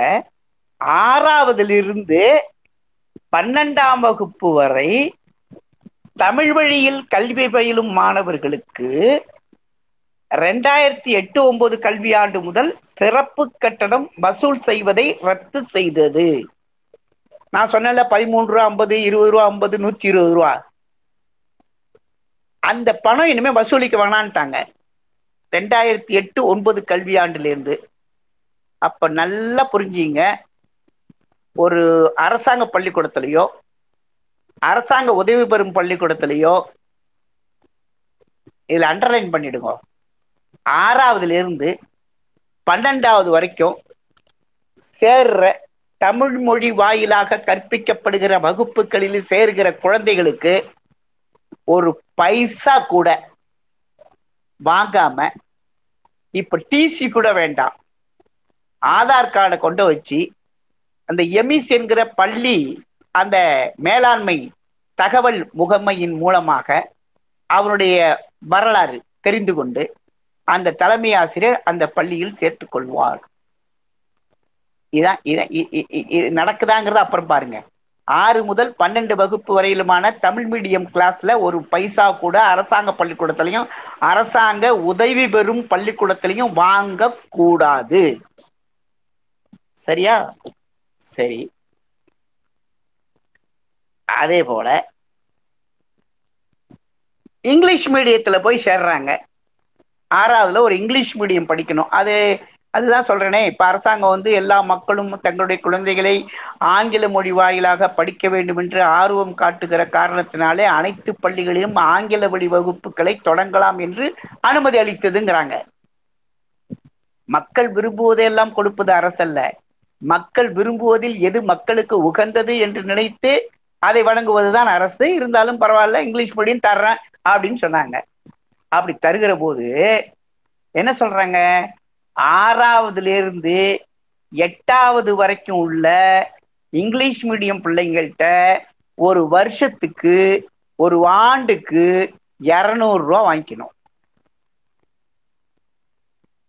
ஆறாவதிலிருந்து பன்னெண்டாம் வகுப்பு வரை தமிழ் வழியில் கல்வி பயிலும் மாணவர்களுக்கு ரெண்டாயிரத்தி எட்டு ஒன்பது கல்வியாண்டு முதல் சிறப்பு கட்டணம் வசூல் செய்வதை ரத்து செய்தது. நான் சொன்னேன்ல பதிமூன்று ரூபா ஐம்பது இருபது ரூபா ஐம்பது நூத்தி இருபது ரூபா. அந்த பணம் இனிமே வசூலிக்க வேணான்ட்டாங்க. ரெண்டாயிரத்தி எட்டு ஒன்பது கல்வியாண்டுல இருந்து அப்ப நல்லா புரிஞ்சுங்க. ஒரு அரசாங்க பள்ளிக்கூடத்திலேயோ அரசாங்க உதவி பெறும் பள்ளிக்கூடத்திலேயோ இதுல அண்டர்லைன் பண்ணிடுங்க. ஆறாவதுல இருந்து பன்னெண்டாவது வரைக்கும் சேர்ற தமிழ் மொழி வாயிலாக கற்பிக்கப்படுகிற வகுப்புகளில் சேர்கிற குழந்தைகளுக்கு ஒரு பைசா கூட வாங்காம இப்ப டிசி கூட வேண்டாம். ஆதார் கார்டை கொண்டு வச்சு அந்த எமிஸ் என்கிற பள்ளி அந்த மேலாண்மை தகவல் முகமையின் மூலமாக அவருடைய வரலாறு தெரிந்து கொண்டு அந்த தலைமை ஆசிரியர் அந்த பள்ளியில் சேர்த்துக் கொள்வார். இதான் இ- இ- இ- இது நடக்குதாங்கிறத அப்புறம் பாருங்க. ஆறு முதல் பன்னெண்டு வகுப்பு வரையிலுமான தமிழ் மீடியம் கிளாஸ்ல ஒரு பைசா கூட அரசாங்க பள்ளிக்கூடத்திலையும் அரசாங்க உதவி பெறும் பள்ளிக்கூடத்திலையும் வாங்க கூடாது சரியா? சரி. அதே போல இங்கிலீஷ் மீடியத்துல போய் சேர்றாங்க. ஆறாவதுல ஒரு இங்கிலீஷ் மீடியம் படிக்கணும். அது அதுதான் சொல்றேனே. இப்ப அரசாங்கம் வந்து எல்லா மக்களும் தங்களுடைய குழந்தைகளை ஆங்கில மொழி வாயிலாக படிக்க வேண்டும் என்று ஆர்வம் காட்டுகிற காரணத்தினாலே அனைத்து பள்ளிகளிலும் ஆங்கில வழி வகுப்புகளை தொடங்கலாம் என்று அனுமதி அளித்ததுங்கிறாங்க. மக்கள் விரும்புவதையெல்லாம் கொடுப்பது அரசல்ல. மக்கள் விரும்புவதில் எது மக்களுக்கு உகந்தது என்று நினைத்து அதை வழங்குவதுதான் அரசு. இருந்தாலும் பரவாயில்ல இங்கிலீஷ் மீடியம் தர்றேன் அப்படின்னு சொன்னாங்க. அப்படி தருகிற போது என்ன சொல்றாங்க? ஆறாவதுல இருந்து எட்டாவது வரைக்கும் உள்ள இங்கிலீஷ் மீடியம் பிள்ளைங்கள்ட்ட ஒரு வருஷத்துக்கு ஒரு ஆண்டுக்கு இரநூறுவா ரூபா வாங்கிக்கணும்.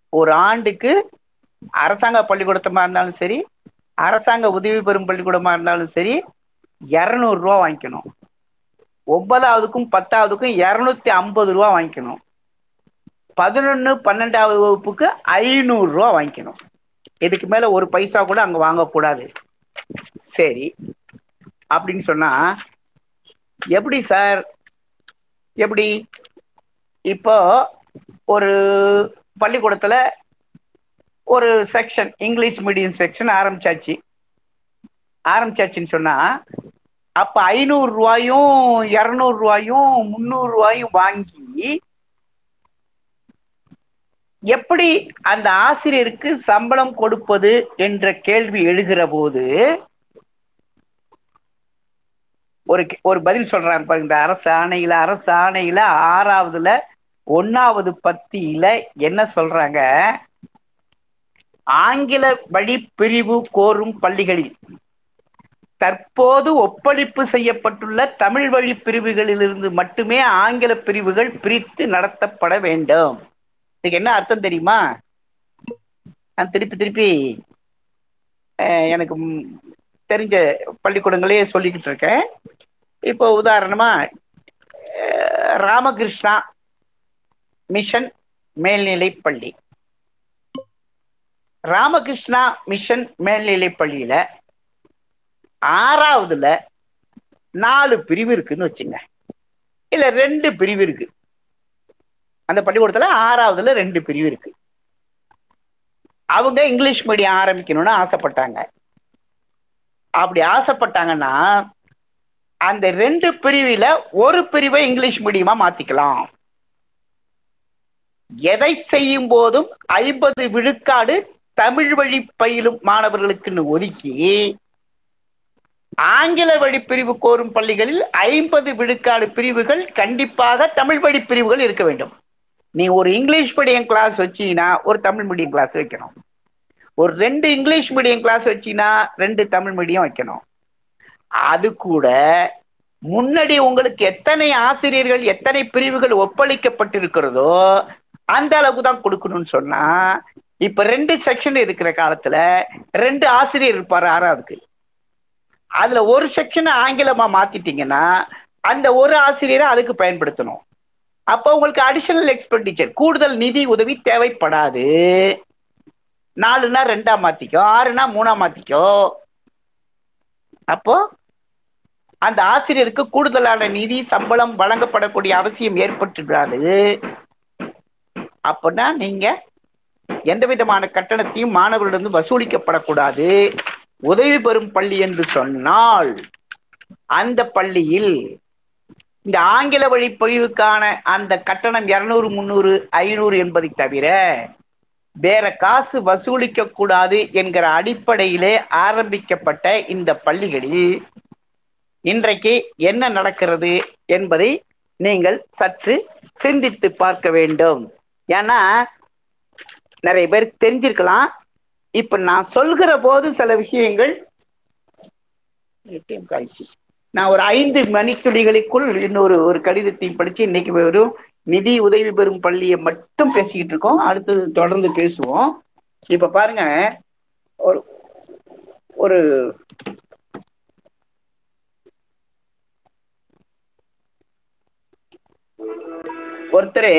ஒரு ஆண்டுக்கு அரசாங்க பள்ளிக்கூடத்தமா இருந்தாலும் சரி அரசாங்க உதவி பெறும் பள்ளிக்கூடமா இருந்தாலும் சரி இரநூறு ரூபா வாங்கிக்கணும். ஒன்பதாவதுக்கும் பத்தாவதுக்கும் இரநூத்தி ஐம்பது ரூபா வாங்கிக்கணும். பதினொன்னு பன்னெண்டாவது வகுப்புக்கு ஐநூறு ரூபா வாங்கிக்கணும். இதுக்கு மேல ஒரு பைசா கூட அங்க வாங்கக்கூடாது. சரி. அப்படின்னு சொன்னா எப்படி சார்? எப்படி? இப்போ ஒரு பள்ளிக்கூடத்துல ஒரு செக்ஷன் இங்கிலீஷ் மீடியம் செக்ஷன் ஆரம்பிச்சாச்சு. ஆரம்பிச்சாச்சுன்னு சொன்னா அப்ப ஐநூறு ரூபாயும் இருநூறு ரூபாயும் முந்நூறு ரூபாயும் வாங்கி எப்படி அந்த ஆசிரியருக்கு சம்பளம் கொடுப்பது என்ற கேள்வி எழுகிற போது ஒரு ஒரு பதில் சொல்றாங்க பாருங்க இந்த அரசு ஆணையில அரசு ஆணையில ஆறாவதுல ஒன்னாவது பத்தியில என்ன சொல்றாங்க ஆங்கில வழி பிரிவு கோரும் பள்ளிகளில் தற்போது ஒப்பளிப்பு செய்யப்பட்டுள்ள தமிழ் வழி பிரிவுகளிலிருந்து மட்டுமே ஆங்கில பிரிவுகள் பிரித்து நடத்தப்பட வேண்டும். இதுக்கு என்ன அர்த்தம் தெரியுமா? நான் திருப்பி திருப்பி எனக்கு தெரிஞ்ச பள்ளிக்கூடங்களே சொல்லிக்கிட்டு இருக்கேன். இப்போ உதாரணமா ராமகிருஷ்ணா மிஷன் மேல்நிலை பள்ளி. ராமகிருஷ்ணா மிஷன் மேல்நிலை பள்ளியில ஆறாவதுல நாலு பிரிவு இருக்குன்னு வச்சுங்க. இல்ல ரெண்டு பிரிவு இருக்கு. அந்த பள்ளிக்கூடத்துல ஆறாவதுல ரெண்டு பிரிவு இருக்கு. அவங்க இங்கிலீஷ் மீடியம் ஆரம்பிக்கணும்னு ஆசைப்பட்டாங்க. அப்படி ஆசைப்பட்டாங்கன்னா அந்த ரெண்டு பிரிவில ஒரு பிரிவை இங்கிலீஷ் மீடியமா மாத்திக்கலாம். எதை செய்யும் போதும் ஐம்பது விழுக்காடு தமிழ் வழி பயிலும் மாணவர்களுக்குன்னு ஒதுக்கி ஆங்கில வழி பிரிவு கோரும் பள்ளிகளில் ஐம்பது விழுக்காடு பிரிவுகள் கண்டிப்பாக தமிழ் வழி பிரிவுகள் இருக்க வேண்டும். நீ ஒரு இங்கிலீஷ் மீடியம் கிளாஸ் வச்சீங்கன்னா ஒரு தமிழ் மீடியம் கிளாஸ் வைக்கணும். ஒரு ரெண்டு இங்கிலீஷ் மீடியம் கிளாஸ் வச்சீங்கன்னா ரெண்டு தமிழ் மீடியம் வைக்கணும். அது கூட முன்னாடி உங்களுக்கு எத்தனை ஆசிரியர்கள் எத்தனை பிரிவுகள் ஒப்பளிக்கப்பட்டிருக்கிறதோ அந்த அளவுக்கு தான் கொடுக்கணும்னு சொன்னா இப்ப ரெண்டு செக்ஷன் இருக்கிற காலத்துல ரெண்டு ஆசிரியர் இருப்பாரு ஆறாவதுக்கு. அதுல ஒரு செக்ஷனை ஆங்கிலமா மாத்திட்டீங்கன்னா அந்த ஒரு ஆசிரியரை அதுக்கு பயன்படுத்தணும். அப்போ உங்களுக்கு அடிஷனல் எக்ஸ்பெண்டிச்சர் கூடுதல் நிதி உதவி தேவைப்படாது. நாலுனா ரெண்டா மாத்திக்கோ ஆறுனா மூணா மாத்திக்கோ. அப்போ அந்த ஆசிரியருக்கு கூடுதலான நிதி சம்பளம் வழங்கப்படக்கூடிய அவசியம் ஏற்பட்டுடாது. அப்படின்னா நீங்க எந்த விதமான கட்டணத்தையும் மாணவர்களிடம் வசூலிக்கப்படக்கூடாது. உதவி பெறும் பள்ளி என்று சொன்னால் அந்த பள்ளியில் இந்த ஆங்கில வழி பொழிவுக்கான அந்த கட்டணம் இருநூறு முந்நூறு ஐநூறு என்பதை தவிர வேற காசு வசூலிக்க கூடாது என்கிற அடிப்படையிலே ஆரம்பிக்கப்பட்ட இந்த பள்ளிகளில் இன்றைக்கு என்ன நடக்கிறது என்பதை நீங்கள் சற்று சிந்தித்து பார்க்க வேண்டும். ஏன்னா நிறைய பேருக்கு தெரிஞ்சிருக்கலாம். இப்ப நான் சொல்கிற போது சில விஷயங்கள் நான் ஒரு ஐந்து மணித்துளிகளுக்குள் இன்னொரு ஒரு கடிதத்தையும் படிச்சு இன்னைக்கு வெறும் நிதி உதவி பெறும் பள்ளியை மட்டும் பேசிக்கிட்டு இருக்கோம். அடுத்தது தொடர்ந்து பேசுவோம். இப்ப பாருங்க ஒரு ஒரு ஒருத்தர்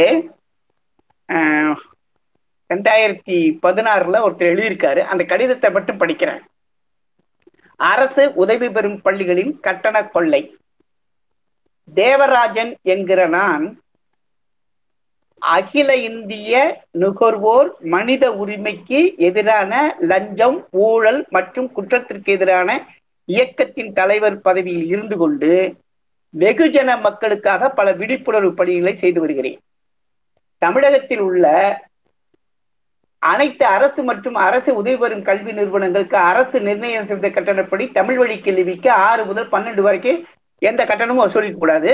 ரெண்டாயிரத்தி பதினாறுல ஒருத்தர் எழுதியிருக்காரு. அந்த கடிதத்தை மட்டும் படிக்கிறேன். அரசு உதவி பெறும் பள்ளிகளின் கட்டண கொள்ளை. தேவராஜன் என்கிற நான் அகில இந்திய நுகர்வோர் மனித உரிமைக்கு எதிரான லஞ்சம் ஊழல் மற்றும் குற்றத்திற்கு எதிரான இயக்கத்தின் தலைவர் பதவியில் இருந்து கொண்டு வெகுஜன மக்களுக்காக பல விழிப்புணர்வு பணிகளை செய்து வருகிறேன். தமிழகத்தில் உள்ள அனைத்து அரசு மற்றும் அரசு உதவி பெறும் கல்வி நிறுவனங்களுக்கு அரசு நிர்ணயம் செய்த கட்டணப்படி தமிழ் வழி கல்விக்கு ஆறு முதல் பன்னெண்டு வரைக்கும் எந்த கட்டணமும் வசூலிக்க கூடாது.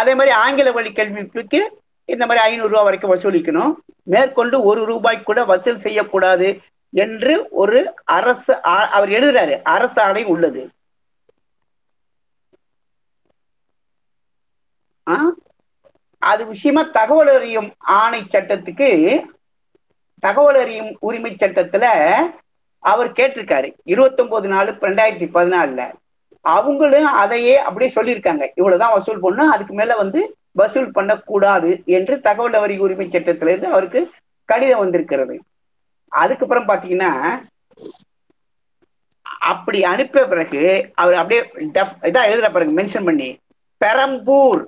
அதே மாதிரி ஆங்கில வழி கல்விக்கு இந்த மாதிரி ஐநூறு ரூபாய் வரைக்கும் வசூலிக்கணும். மேற்கொண்டு ஒரு ரூபாய் கூட வசூல் செய்யக்கூடாது என்று ஒரு அரசு அவர் எழுதுறாரு. அரசு ஆணை உள்ளது. அது விஷயமா தகவல் அறியும் ஆணை சட்டத்துக்கு தகவல் அறியும் உரிமை சட்டத்துல அவர் கேட்டிருக்காரு. இருபத்தி ஒன்பது நாலு ரெண்டாயிரத்தி பதினாலுல. அவங்களும் அதையே அப்படியே சொல்லியிருக்காங்க. இவ்வளவுதான் வசூல் பண்ணும் அதுக்கு மேல வந்து வசூல் பண்ணக்கூடாது என்று தகவல் வரி உரிமை சட்டத்திலிருந்து அவருக்கு கடிதம் வந்திருக்கிறது. அதுக்கப்புறம் பாத்தீங்கன்னா அப்படி அனுப்பிய பிறகு அவர் அப்படியே இதா எழுதுற பிறகு மென்ஷன் பண்ணி பெரம்பூர்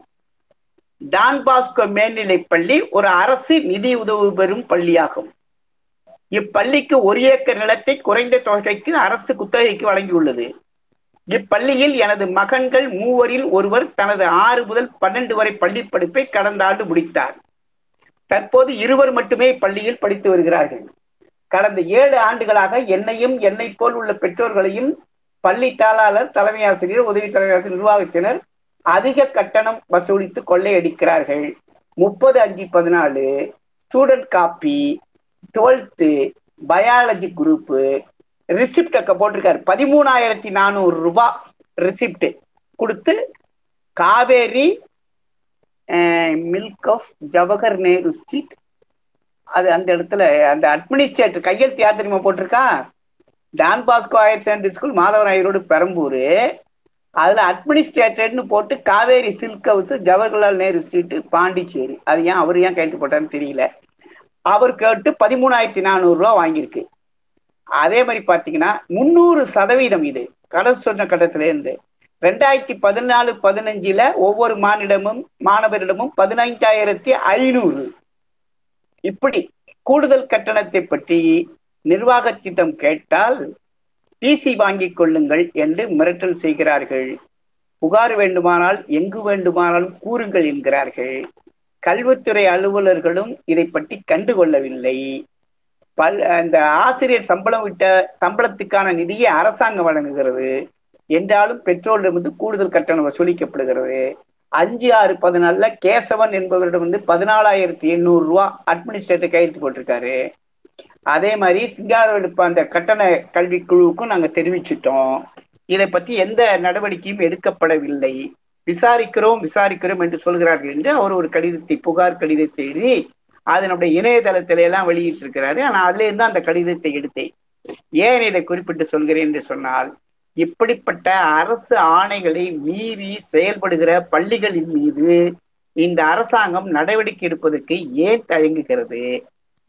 டான் பாஸ்கோ மேல்நிலை பள்ளி ஒரு அரசு நிதி உதவி பெறும் பள்ளியாகும். இப்பள்ளிக்கு ஒரு ஏக்கர் நிலத்தை குறைந்த தொகைக்கு அரசு குத்தகைக்கு வழங்கியுள்ளது. இப்பள்ளியில் எனது மகன்கள் மூவரில் ஒருவர் தனது ஆறு முதல் பன்னெண்டு வரை பள்ளி படிப்பை கடந்த ஆண்டு முடித்தார். தற்போது இருவர் மட்டுமே இப்பள்ளியில் படித்து வருகிறார்கள். கடந்த ஏழு ஆண்டுகளாக என்னையும் என்னை போல் உள்ள பெற்றோர்களையும் பள்ளி தாளாளர் தலைமை ஆசிரியர் உதவி தலைமை ஆசிரியர் நிர்வாகத்தினர் அதிக கட்டணம் வசூலித்து கொள்ளையடிக்கிறார்கள். முப்பது அஞ்சு பதினாலு student copy twelfth biology group receipt அக்க போட்டிருக்காரு. பதிமூணாயிரத்தி நானூறு ரூபாய் ரிசிப்ட் கொடுத்து Kaveri milk of Jawahar Nehru street அது அந்த இடத்துல அந்த அட்மினிஸ்ட்ரேட்டர் கையெழுத்து யார் தெரியுமா போட்டிருக்கா? Don Bosco higher secondary school Madhavan road Perambur. அதில் அட்மினிஸ்ட்ரேட்டர்னு போட்டு Kaveri silk house Jawaharlal Nehru street Pondicherry. அது ஏன் அவர் ஏன் கையெழுத்து போட்டாருன்னு தெரியல. அவர் கேட்டு பதிமூணாயிரத்தி நானூறு ரூபா வாங்கியிருக்கு. அதே மாதிரி பாத்தீங்கன்னா முன்னூறு சதவீதம் இது. கடன் சொன்ன கட்டத்தில இருந்து. ரெண்டாயிரத்தி பதினாலு பதினஞ்சுல ஒவ்வொரு மாநிலமும் மாணவரிடமும் பதினைஞ்சாயிரத்தி ஐநூறு. இப்படி கூடுதல் கட்டணத்தை பற்றி நிர்வாகத்திடம் கேட்டால் டிசி வாங்கிக் கொள்ளுங்கள் என்று மிரட்டல் செய்கிறார்கள். புகார் வேண்டுமானால் எங்கு வேண்டுமானாலும் கூறுங்கள் என்கிறார்கள். கல்வித்துறை அலுவலர்களும் இதை பற்றி கண்டுகொள்ளவில்லை. பல் அந்த ஆசிரியர் சம்பளம் விட்ட சம்பளத்துக்கான நிதியை அரசாங்கம் வழங்குகிறது. என்றாலும் பெற்றோரிடமிருந்து கூடுதல் கட்டணம் வசூலிக்கப்படுகிறது. அஞ்சு ஆறு பதினாலுல கேசவன் என்பவரிடம் வந்து பதினாலாயிரத்தி எண்ணூறு ரூபா அட்மினிஸ்ட்ரேட்டர் கையெழுத்து போட்டிருக்காரு. அதே மாதிரி சிங்காரவெடுப்பு அந்த கட்டண கல்வி குழுவுக்கும் நாங்க தெரிவிச்சிட்டோம். இதை பத்தி எந்த நடவடிக்கையும் எடுக்கப்படவில்லை. விசாரிக்கிறோம் விசாரிக்கிறோம் என்று சொல்கிறார்கள் என்று அவர் ஒரு கடிதத்தை புகார் கடிதத்தை எழுதி அதனுடைய இணையதளத்தில எல்லாம் வெளியிட்டு இருக்கிறாரு ஆனா அதுல இருந்து அந்த கடிதத்தை எடுத்தேன். ஏன் இதை குறிப்பிட்டு சொல்கிறேன் என்று சொன்னால் இப்படிப்பட்ட அரசு ஆணைகளை மீறி செயல்படுகிற பள்ளிகளின் மீது இந்த அரசாங்கம் நடவடிக்கை எடுப்பதற்கு ஏன் தயங்குகிறது?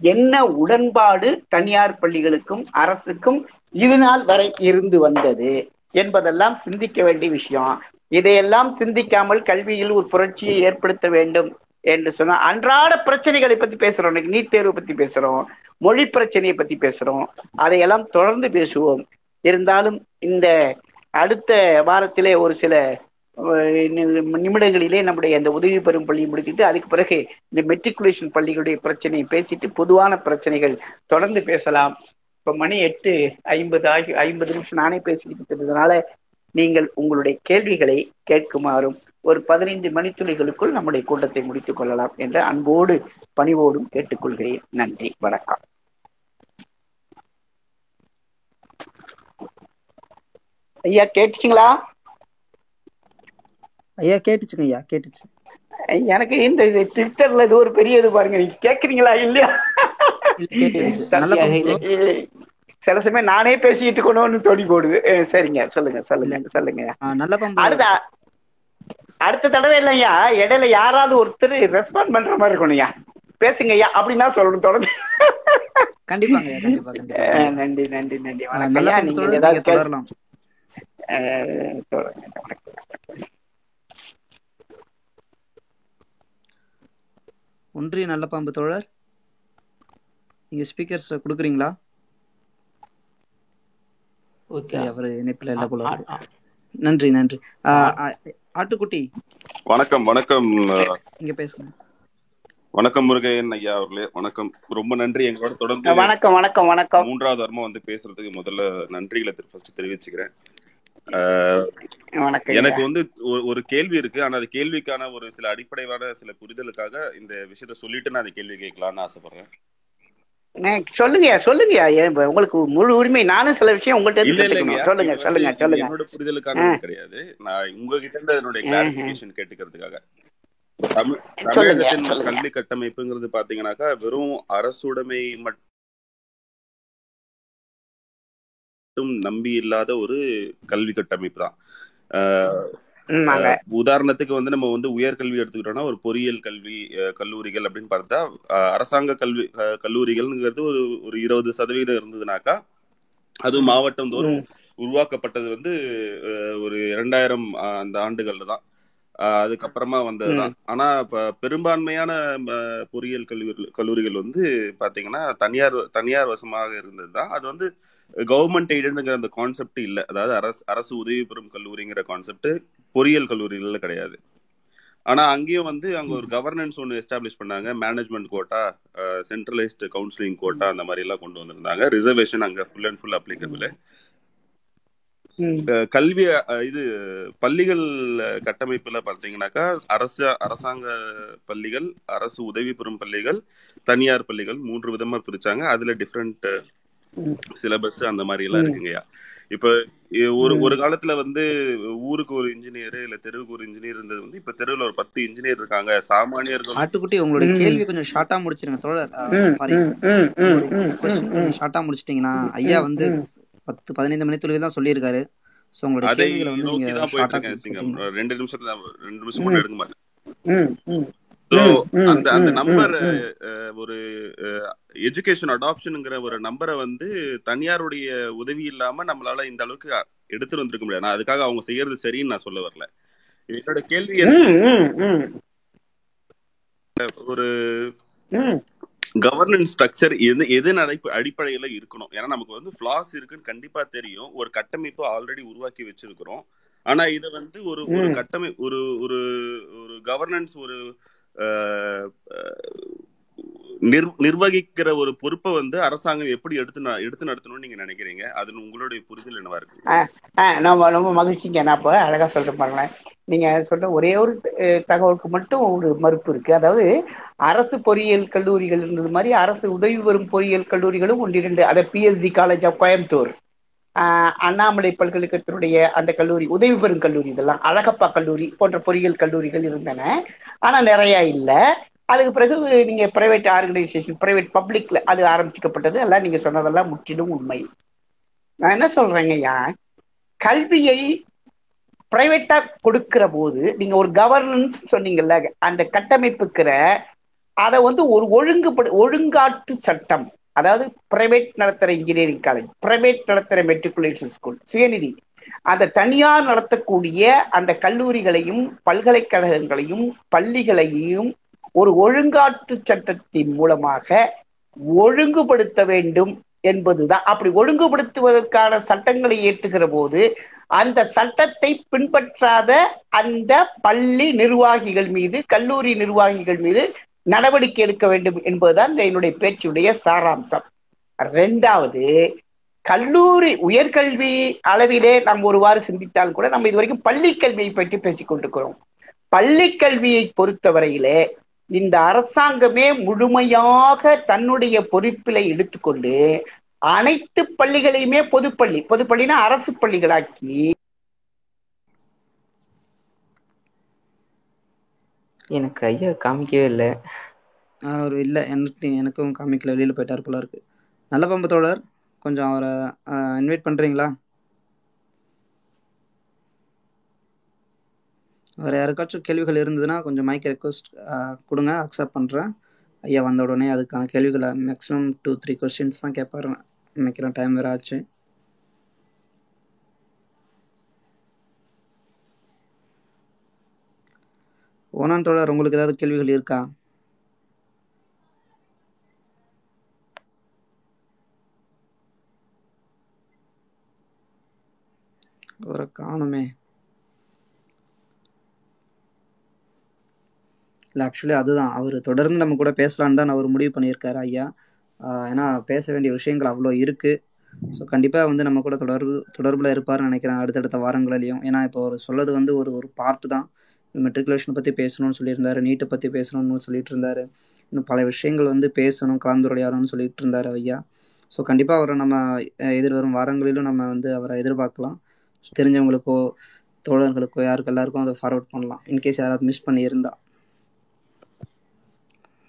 என்ன உடன்பாடு தனியார் பள்ளிகளுக்கும் அரசுக்கும் இது நாள் வரை இருந்து வந்தது என்பதெல்லாம் சிந்திக்க வேண்டிய விஷயம். இதையெல்லாம் சிந்திக்காமல் கல்வியில் ஒரு புரட்சியை ஏற்படுத்த வேண்டும் என்று சொன்னா அன்றாட பிரச்சனைகளை பத்தி பேசுறோம். இன்னைக்கு நீட் தேர்வு பத்தி பேசுறோம். மொழி பிரச்சனையை பத்தி பேசுறோம். அதையெல்லாம் தொடர்ந்து பேசுவோம். இருந்தாலும் இந்த அடுத்த வாரத்திலே ஒரு சில நிமிடங்களிலே நம்முடைய அந்த உதவி பெறும் பள்ளியை முடிக்கிட்டு அதுக்கு பிறகு இந்த மெட்ரிகுலேஷன் பள்ளிகளுடைய பிரச்சனையை பேசிட்டு பொதுவான பிரச்சனைகள் தொடர்ந்து பேசலாம். இப்ப மணி எட்டு ஐம்பது ஆகி ஐம்பது நிமிஷம் நானே பேசிக்கிட்டு இருக்கிறதுனால நீங்கள் உங்களுடைய கேள்விகளை கேட்குமாறும் ஒரு பதினைந்து மணித்துளிகளுக்குள் நம்முடைய கூட்டத்தை முடித்துக் கொள்ளலாம் என்ற அன்போடு பணிவோடும் கேட்டுக்கொள்கிறேன். நன்றி. வணக்கம். ஐயா கேட்டுச்சுங்களா? ஐயா கேட்டுச்சுங்க ஐயா கேட்டுச்சு. எனக்கு இந்த ட்விட்டர்ல இது ஒரு பெரிய இது பாருங்க. நீங்க கேக்குறீங்களா இல்லையா? சில சமயம் நானே பேசிட்டு இருக்கணும்னு தோணி போடுது. சரிங்க சொல்லுங்க சொல்லுங்க சொல்லுங்க. ஆ, நல்ல பம்பு அடுத்த அடுத்த தடவை இல்லையா இடையில யாராவது ஒருத்தர் ரெஸ்பாண்ட் பண்ற மாதிரி இருக்கணும்யா பேசுங்க ஐயா அப்படின்னா சொல்லணும் தொடர்ந்து. கண்டிப்பாங்க நன்றி நன்றி நன்றி. வணக்கம் நீங்க ஏதாவது தொடரலாம். ஒன்றிய நல்ல பாம்பு தோழர். நீங்க ஸ்பீக்கர்ஸ் கொடுக்குறீங்களா? அவரு இணைப்புல இல்ல போல நன்றி நன்றி. ஆட்டுக்குட்டி. வணக்கம் வணக்கம் இங்க பேசுங்க. வணக்கம் முருகையன் ஐயா அவர்களே வணக்கம். ரொம்ப நன்றி. எங்களோட தொடர்ந்து வணக்கம் வணக்கம் வணக்கம். மூன்றாவது வாரமா வந்து பேசுறதுக்கு முதல்ல நன்றிகளை ஃபர்ஸ்ட் தெரிவிச்சுக்கிறேன். எனக்கு. வந்து ஒரு- ஒரு கேள்வி இருக்கு. ஆனா அது கேள்விக்கான ஒரு சில அடிப்படையான சில புரிதலுக்காக இந்த விஷயத்த சொல்லிட்டு நான் அந்த கேள்வி கேட்கலாம்னு ஆசைப்படுறேன். சொல்லுங்கயா சொல்லுங்கயா உங்களுக்கு முழு உரிமை நானும் சில விஷயம் உங்கள்கிட்ட சொல்லுங்க சொல்லுங்க சொல்லுங்க. என்னோட புரிதலுக்காக கிடையாது. நான் உங்ககிட்ட இருந்து என்னுடைய கிளாரிபிகேஷன் கேட்டுக்கிறதுக்காக. தமிழ் தமிழகத்தின் கல்வி கட்டமைப்புங்கிறது பாத்தீங்கன்னாக்கா வெறும் அரசுடைமை மட்டும் நம்பி இல்லாத ஒரு கல்வி கட்டமைப்பு தான். உதாரணத்துக்கு வந்து நம்ம வந்து உயர்கல்வி எடுத்துக்கிட்டோம்னா ஒரு பொறியியல் கல்வி கல்லூரிகள் அப்படின்னு பார்த்தா அரசாங்க கல்வி கல்லூரிகள்ங்கிறது ஒரு ஒரு இருபது சதவீதம் இருந்ததுனாக்கா அது மாவட்டம் தோறும் உருவாக்கப்பட்டது வந்து ஒரு இரண்டாயிரம் அந்த ஆண்டுகள்ல தான். அதுக்கப்புறமா வந்ததுதான். ஆனா இப்ப பெரும்பான்மையான பொறியியல் கல்லூரி கல்லூரிகள் வந்து பாத்தீங்கன்னா தனியார் தனியார் வசமாக இருந்தது தான் அது வந்து கவர்மெண்ட் எய்டுங்கிற அந்த கான்செப்ட் இல்ல. அதாவது அரசு அரசு உதவி பெறும் கல்லூரிங்கிற கான்செப்ட் பொறியியல் கல்லூரிகள்ல கிடையாது. ஆனா அங்கேயும் வந்து அங்க ஒரு கவர்னன்ஸ் ஒன்று எஸ்டாப்ளிஷ் பண்ணாங்க. Management quota centralised counselling quota அந்த மாதிரி எல்லாம் கொண்டு வந்திருந்தாங்க. ரிசர்வேஷன் அங்க ஃபுல் அண்ட் ஃபுல் அப்ளிகபிள் கல்வி இது பள்ளிகள் கட்டமைப்புல பார்த்தீங்கன்னாக்கா அரசு அரசாங்க பள்ளிகள் அரசு உதவி பெறும் பள்ளிகள் தனியார் பள்ளிகள் மூன்று விதமா பிரிச்சாங்க. அதுல டிஃப்ரெண்ட் சிலபஸ் அந்த மாதிரி எல்லாம் இருக்குங்கய்யா. இப்ப ஒரு ஒரு காலத்துல வந்து ஊருக்கு ஒரு இன்ஜினியர் இல்ல தெருவுக்கு ஒரு இன்ஜினியர் இருந்தது வந்து இப்ப தெருவுல ஒரு பத்து இன்ஜினியர் இருக்காங்க. சாமானியர்களும் ஆட்டுக்குட்டி உங்களுடைய கேள்வி கொஞ்சம் ஷார்ட்டா முடிச்சிருங்க தோழர். ஷார்ட்டா முடிச்சிட்டீங்கன்னா ஐயா வந்து பத்து பதினைந்து மணி துளிகள் தான் சொல்லியிருக்காரு. ஸோ உங்களுடைய அதை கேள்விகளை வந்து நீங்க ரெண்டு நிமிஷத்துல ரெண்டு நிமிஷம் கூட எடுக்க மாட்டேன் அந்த அந்த நம்பர் ஒரு எஜுகேஷன் அடாப்ஷனுங்கிற ஒரு நம்பரை வந்து தனியாருடைய உதவி இல்லாம நம்மளால இந்த அளவுக்கு எடுத்துட்டு வந்திருக்க முடியாது. நான் அதுக்காக அவங்க செய்யறது சரின்னு நான் சொல்ல வரல. என்னோட கேள்வி ஒரு கவர்னன்ஸ் ஸ்ட்ரக்சர் எது அடிப்ப அடிப்படையில இருக்கணும்? ஏன்னா நமக்கு வந்து ஃபிளாஸ் இருக்குன்னு கண்டிப்பா தெரியும். ஒரு கட்டமைப்பு ஆல்ரெடி உருவாக்கி வச்சிருக்கிறோம். ஆனா இதை வந்து ஒரு ஒரு கட்டமை ஒரு ஒரு ஒரு கவர்னன்ஸ் ஒரு நிர்- நிர்வகிக்கிற ஒரு பொறுப்பை வந்து அரசாங்கம் எப்படி எடுத்து ந- எடுத்து நடத்தணும்னு நீங்க நினைக்கிறீங்க? அது உங்களுடைய புரிதல் என்னவா இருக்கு? நம்ம ரொம்ப மகிழ்ச்சிங்க. நான் இப்போ அழகா சொல்றேன் பாருங்களேன். நீங்க சொல்ற ஒரே ஒரு தகவலுக்கு மட்டும் ஒரு மறுப்பு இருக்கு. அதாவது அரசு பொறியியல் கல்லூரிகள் இருந்தது மாதிரி அரசு உதவி வரும் பொறியியல் கல்லூரிகளும் ஒன்றிரண்டு அதை PSG college of Coimbatore Annamalai பல்கலைக்கழகத்தினுடைய அந்த கல்லூரி உதவி பெறும் கல்லூரி இதெல்லாம் அழகப்பா கல்லூரி போன்ற பொறியியல் கல்லூரிகள் இருந்தன. ஆனா நிறைய இல்லை. அதுக்கு பிறகு நீங்க பிரைவேட் ஆர்கனைசேஷன் பிரைவேட் பப்ளிக்ல அது ஆரம்பிக்கப்பட்டது. எல்லாம் நீங்க சொன்னதெல்லாம் முற்றிலும் உண்மை. நான் என்ன சொல்றேங்கய்யா கல்வியை பிரைவேட்டா கொடுக்கிற போது நீங்க ஒரு கவர்னன்ஸ் சொன்னீங்கல்ல அந்த கட்டமைப்புக்கிற அதை வந்து ஒரு ஒழுங்குபடு ஒழுங்காட்டு சட்டம் அதாவது பிரைவேட் நடத்துற இன்ஜினியரிங் காலேஜ் பிரைவேட் நடத்துற மெட்ரிகுலேஷன் ஸ்கூல் சுயநிதி அந்த தனியார் நடத்தக்கூடிய அந்த கல்லூரிகளையும் பல்கலைக்கழகங்களையும் பள்ளிகளையும் ஒரு ஒழுங்காற்று சட்டத்தின் மூலமாக ஒழுங்குபடுத்த வேண்டும் என்பதுதான். அப்படி ஒழுங்குபடுத்துவதற்கான சட்டங்களை ஏற்றுகிற போது அந்த சட்டத்தை பின்பற்றாத அந்த பள்ளி நிர்வாகிகள் மீது கல்லூரி நிர்வாகிகள் மீது நடவடிக்கை எடுக்க வேண்டும் என்பதுதான் இந்த என்னுடைய பேச்சுடைய சாராம்சம். ரெண்டாவது கல்லூரி உயர்கல்வி அளவிலே நாம் ஒருவாறு சிந்தித்தாலும் கூட நம்ம இதுவரைக்கும் பள்ளி கல்வியை பற்றி பேசிக் கொண்டிருக்கிறோம். பள்ளி கல்வியை பொறுத்தவரையிலே இந்த அரசாங்கமே முழுமையாக தன்னுடைய பொறுப்பிலை எடுத்துக்கொண்டு அனைத்து பள்ளிகளையுமே பொதுப்பள்ளி பொதுப்பள்ளினா அரசு பள்ளிகளாக்கி எனக்கு ஐயா காமிக்கவே இல்லை. அவர் இல்லை. எனக்கு எனக்கும் காமிக்கல. வெளியில் போயிட்டார் போல இருக்கு. நல்ல பம்பு தோழர். கொஞ்சம் அவரை இன்வைட் பண்ணுறீங்களா வேறு யாருக்காச்சும் கேள்விகள் இருந்ததுன்னா கொஞ்சம் மைக் ரெக்வஸ்ட் கொடுங்க. அக்செப்ட் பண்ணுறேன் ஐயா வந்த உடனே அதுக்கான கேள்விகளை மேக்ஸிமம் டூ த்ரீ கொஸ்டின்ஸ் தான் கேட்பாரு நினைக்கிறேன். டைம் வேறு ஆச்சு. ஓனான் தொடர் உங்களுக்கு ஏதாவது கேள்விகள் இருக்கா? அவரை காணுமே. இல்லை ஆக்சுவலி அதுதான். அவர் தொடர்ந்து நம்ம கூட பேசலான்னு தான் அவர் முடிவு பண்ணியிருக்காரு ஐயா. ஆஹ் ஏன்னா பேச வேண்டிய விஷயங்கள் அவ்வளோ இருக்கு. ஸோ கண்டிப்பாக வந்து நம்ம கூட தொடர்பு தொடர்பில் இருப்பார்னு நினைக்கிறேன் அடுத்தடுத்த வாரங்களிலையும். ஏன்னா இப்போ அவர் சொல்லது வந்து ஒரு ஒரு பார்ட் தான். மெட்ரிகுலேஷன் பற்றி பேசணும்னு சொல்லியிருந்தாரு நீட்டை பற்றி பேசணும்னு சொல்லிட்டு இருந்தாரு இன்னும் பல விஷயங்கள் வந்து பேசணும் கலந்துரையாடணும்னு சொல்லிட்டு இருந்தாரு ஐயா. ஸோ கண்டிப்பாக அவரை நம்ம எதிர்வரும் வாரங்களிலும் நம்ம வந்து அவரை எதிர்பார்க்கலாம். தெரிஞ்சவங்களுக்கோ தோழர்களுக்கோ யாருக்கு எல்லாருக்கும் அதை ஃபார்வர்ட் பண்ணலாம். இன்கேஸ் யாராவது மிஸ் பண்ணி இருந்தா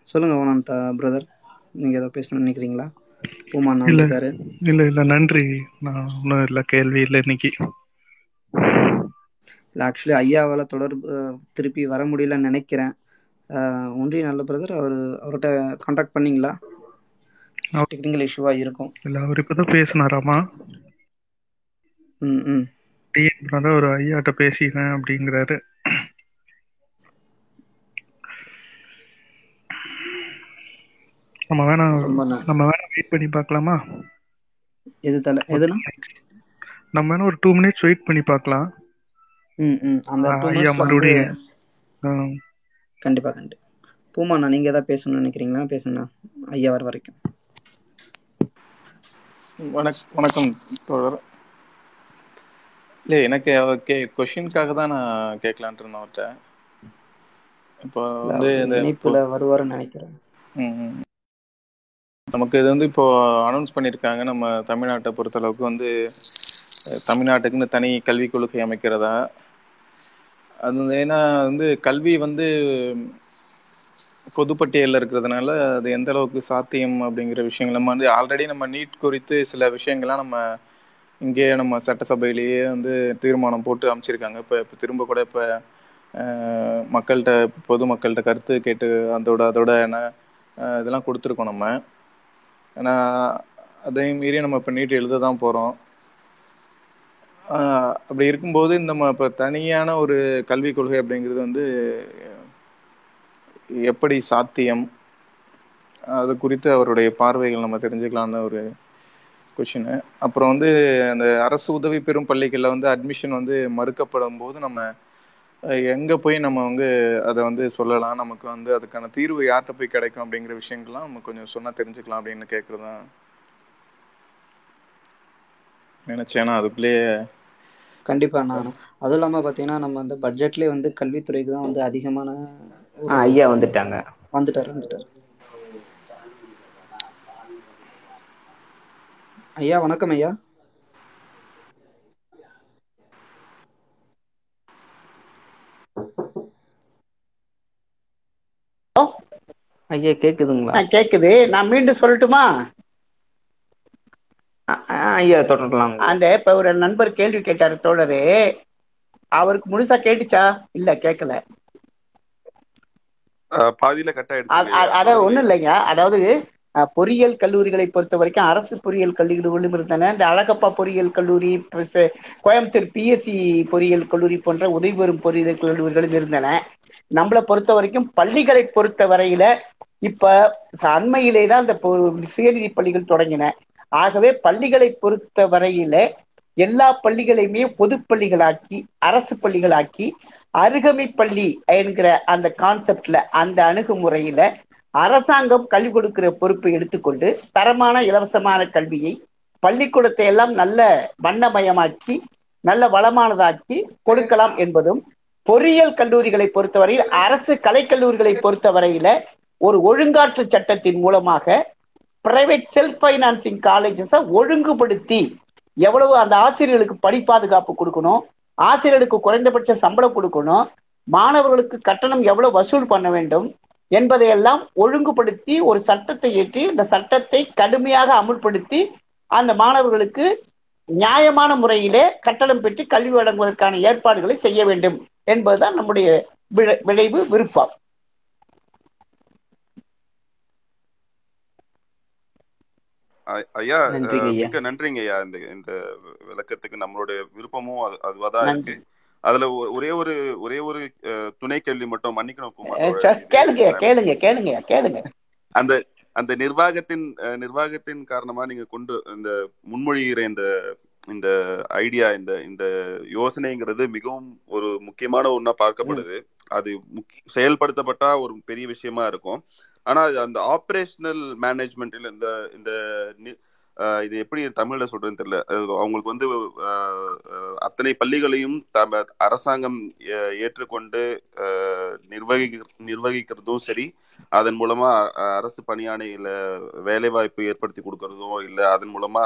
சொல்லுங்க ஓனந்த் பிரதர் நீங்க ஏதோ பேசணும்னு நினைக்கிறீங்களா? இல்ல வந்திருக்காரு இல்ல இல்ல நன்றி. நான் ஒன்றும் இல்லை கேள்வி இல்லை இன்னைக்கு. இல்லை ஆக்சுவலி ஐயாவால் தொடர்பு திருப்பி வர முடியலன்னு நினைக்கிறேன். ஒன்றிய நல்ல பிரதர் அவர் அவர்கிட்ட காண்டாக்ட் பண்ணீங்களா? டெக்னிக்கல் இஷ்யூவாக இருக்கும். இல்ல அவர் இப்பதான் பேசினாராமா? ம் ம். டிஎன் ஒரு ஐயாட்ட பேசினேன் அப்படிங்கிறாரு. நம்ம வேணா நம்ம வேணா வெயிட் பண்ணி பார்க்கலாமா? எது தலை எதுனா? நம்ம வேணா ஒரு டூ மினிட்ஸ் வெயிட் பண்ணி பார்க்கலாம். கண்டிப்பாக கண்டிப்பாக பூமாண்ணா நீங்கள் எதாவது பேசணும்னு நினைக்கிறீங்களா? பேசுங்க ஐயா வர வரைக்கும். வணக் வணக்கம் தோழர். இல்லை எனக்கு கே கொஷினுக்காக தான் நான் கேட்கலான்ட்டு இருந்தேன் அவர்கிட்ட இப்போ வந்து இந்த இப்போ இணைப்பில் வருவாருன்னு நினைக்கிறேன். நமக்கு இது வந்து இப்போ அனௌன்ஸ் பண்ணியிருக்காங்க நம்ம தமிழ்நாட்டை பொறுத்தளவுக்கு வந்து தமிழ்நாட்டுக்குன்னு தனி கல்விக் கொள்கை அமைக்கிறதா? அது ஏன்னா வந்து கல்வி வந்து பொதுப்பட்டியலில் இருக்கிறதுனால அது எந்த அளவுக்கு சாத்தியம் அப்படிங்கிற விஷயங்கள் நம்ம வந்து ஆல்ரெடி நம்ம நீட் குறித்து சில விஷயங்கள்லாம் நம்ம இங்கேயே நம்ம சட்டசபையிலேயே வந்து தீர்மானம் போட்டு அமைச்சிருக்காங்க இப்போ இப்போ திரும்ப கூட இப்போ மக்கள்கிட்ட பொதுமக்கள்கிட்ட கருத்து கேட்டு அதோட அதோட என்ன இதெல்லாம் கொடுத்துருக்கோம் நம்ம. ஏன்னா அதையும் மீறி நம்ம இப்போ நீட் எழுத தான் போகிறோம் அப்படி இருக்கும்போது இந்த இப்போ தனியான ஒரு கல்விக் கொள்கை அப்படிங்கிறது வந்து எப்படி சாத்தியம்? அது குறித்து அவருடைய பார்வைகள் நம்ம தெரிஞ்சுக்கலாம்னு ஒரு கொஷினு அப்புறம் வந்து அந்த அரசு உதவி பெறும் பள்ளிகளில் வந்து அட்மிஷன் வந்து மறுக்கப்படும் போது நம்ம எங்கே போய் நம்ம வந்து அதை வந்து சொல்லலாம்? நமக்கு வந்து அதுக்கான தீர்வு யார்கிட்ட போய் கிடைக்கும் அப்படிங்கிற விஷயங்கள்லாம் நம்ம கொஞ்சம் சொன்னால் தெரிஞ்சுக்கலாம் அப்படின்னு கேட்குறது தான் நினைச்சேன். ஏன்னா அதுக்குள்ளேயே கண்டிப்பாக நான் அதுவும் இல்லாமல் பார்த்தீங்கன்னா நம்ம அந்த பட்ஜெட்லேயே வந்து கல்வித்துறைக்கு தான் வந்து அதிகமான ஐயா வந்துட்டாங்க. வந்துட்டார் வந்துட்டார். ஐயா வணக்கம் ஐயா. ஐயா கேக்குதுங்களா? கேக்குது. நான் மீண்டும் சொல்லட்டுமா? ஐயா தொடரலாம். அந்த இப்ப ஒரு நண்பர் கேள்வி கேட்டாரு தோழரு. அவருக்கு முழுசா கேட்டுச்சா? இல்ல கேட்கல பாதியில கட் அதாவது ஒண்ணும் இல்லைங்க. அதாவது பொறியியல் கல்லூரிகளை பொறுத்த வரைக்கும் அரசு பொறியியல் கல்லூரிகளும் இருந்தன. இந்த அழகப்பா பொறியியல் கல்லூரி கோயம்புத்தூர் பிஎஸ்சி பொறியியல் கல்லூரி போன்ற உதவி பெறும் பொறியியல் கல்லூரிகளும் இருந்தன. நம்மளை பொறுத்த வரைக்கும் பள்ளிகளை பொறுத்த வரையில இப்ப அண்மையிலே தான் இந்த சுயநிதி பள்ளிகள் தொடங்கின. ஆகவே பள்ளிகளை பொறுத்த வரையில எல்லா பள்ளிகளையுமே பொது பள்ளிகளாக்கி அரசு பள்ளிகளாக்கி அருகமை பள்ளி என்கிற அந்த கான்செப்ட்ல அந்த அணுகுமுறையில அரசாங்கம் கல்வி கொடுக்கிற பொறுப்பை எடுத்துக்கொண்டு தரமான இலவசமான கல்வியை பள்ளிக்கூடத்தை எல்லாம் நல்ல வண்ணமயமாக்கி நல்ல வளமானதாக்கி கொடுக்கலாம் என்பதும் பொறியியல் கல்லூரிகளை பொறுத்தவரையில் அரசு கலைக்கல்லூரிகளை பொறுத்தவரையில ஒரு ஒழுங்காற்று சட்டத்தின் மூலமாக பிரைவேட் செல்ஃப் ஃபைனான்சிங் காலேஜஸை ஒழுங்குபடுத்தி எவ்வளவு அந்த ஆசிரியர்களுக்கு பணி பாதுகாப்பு கொடுக்கணும் ஆசிரியர்களுக்கு குறைந்தபட்ச சம்பளம் கொடுக்கணும் மாணவர்களுக்கு கட்டணம் எவ்வளவு வசூல் பண்ண வேண்டும் என்பதையெல்லாம் ஒழுங்குபடுத்தி ஒரு சட்டத்தை ஏற்றி இந்த சட்டத்தை கடுமையாக அமுல்படுத்தி அந்த மாணவர்களுக்கு நியாயமான முறையிலே கட்டணம் பெற்று கல்வி வழங்குவதற்கான ஏற்பாடுகளை செய்ய வேண்டும் என்பதுதான் நம்முடைய விளைவு விருப்பம். ஐயா மிக்க நன்றிங்க ஐயா. இந்த இந்த விளக்கத்துக்கு நம்மளுடைய விருப்பமும் அது அதுவாதான் நன்றி. இருக்கு. அதுல ஒரே ஒரு ஒரே ஒரு துணை கேள்வி மட்டும் மன்னிக்கணும் கேளுங்க கேளுங்க கேளுங்க கேளுங்க. அந்த அந்த நிர்வாகத்தின் நிர்வாகத்தின் காரணமா நீங்க கொண்டு இந்த முன்மொழிகிற இந்த இந்த ஐடியா இந்த இந்த யோசனைங்கிறது மிகவும் ஒரு முக்கியமான ம், பார்க்கப்படுது. அது செயல்படுத்தப்பட்டா ஒரு பெரிய விஷயமா இருக்கும். ஆனால் அந்த ஆப்ரேஷனல் மேனேஜ்மெண்ட்டில் இந்த இந்த இது எப்படி தமிழ்ல சொல்றதுன்னு தெரியல. அவங்களுக்கு வந்து அத்தனை பள்ளிகளையும் தம அரசாங்கம் ஏற்றுக்கொண்டு நிர்வகிக்க நிர்வகி நிர்வகிக்கிறதும் சரி அதன் மூலமா அரசு பணியாணையில வேலை வாய்ப்பு ஏற்படுத்தி கொடுக்கறதும் இல்ல அதன் மூலமா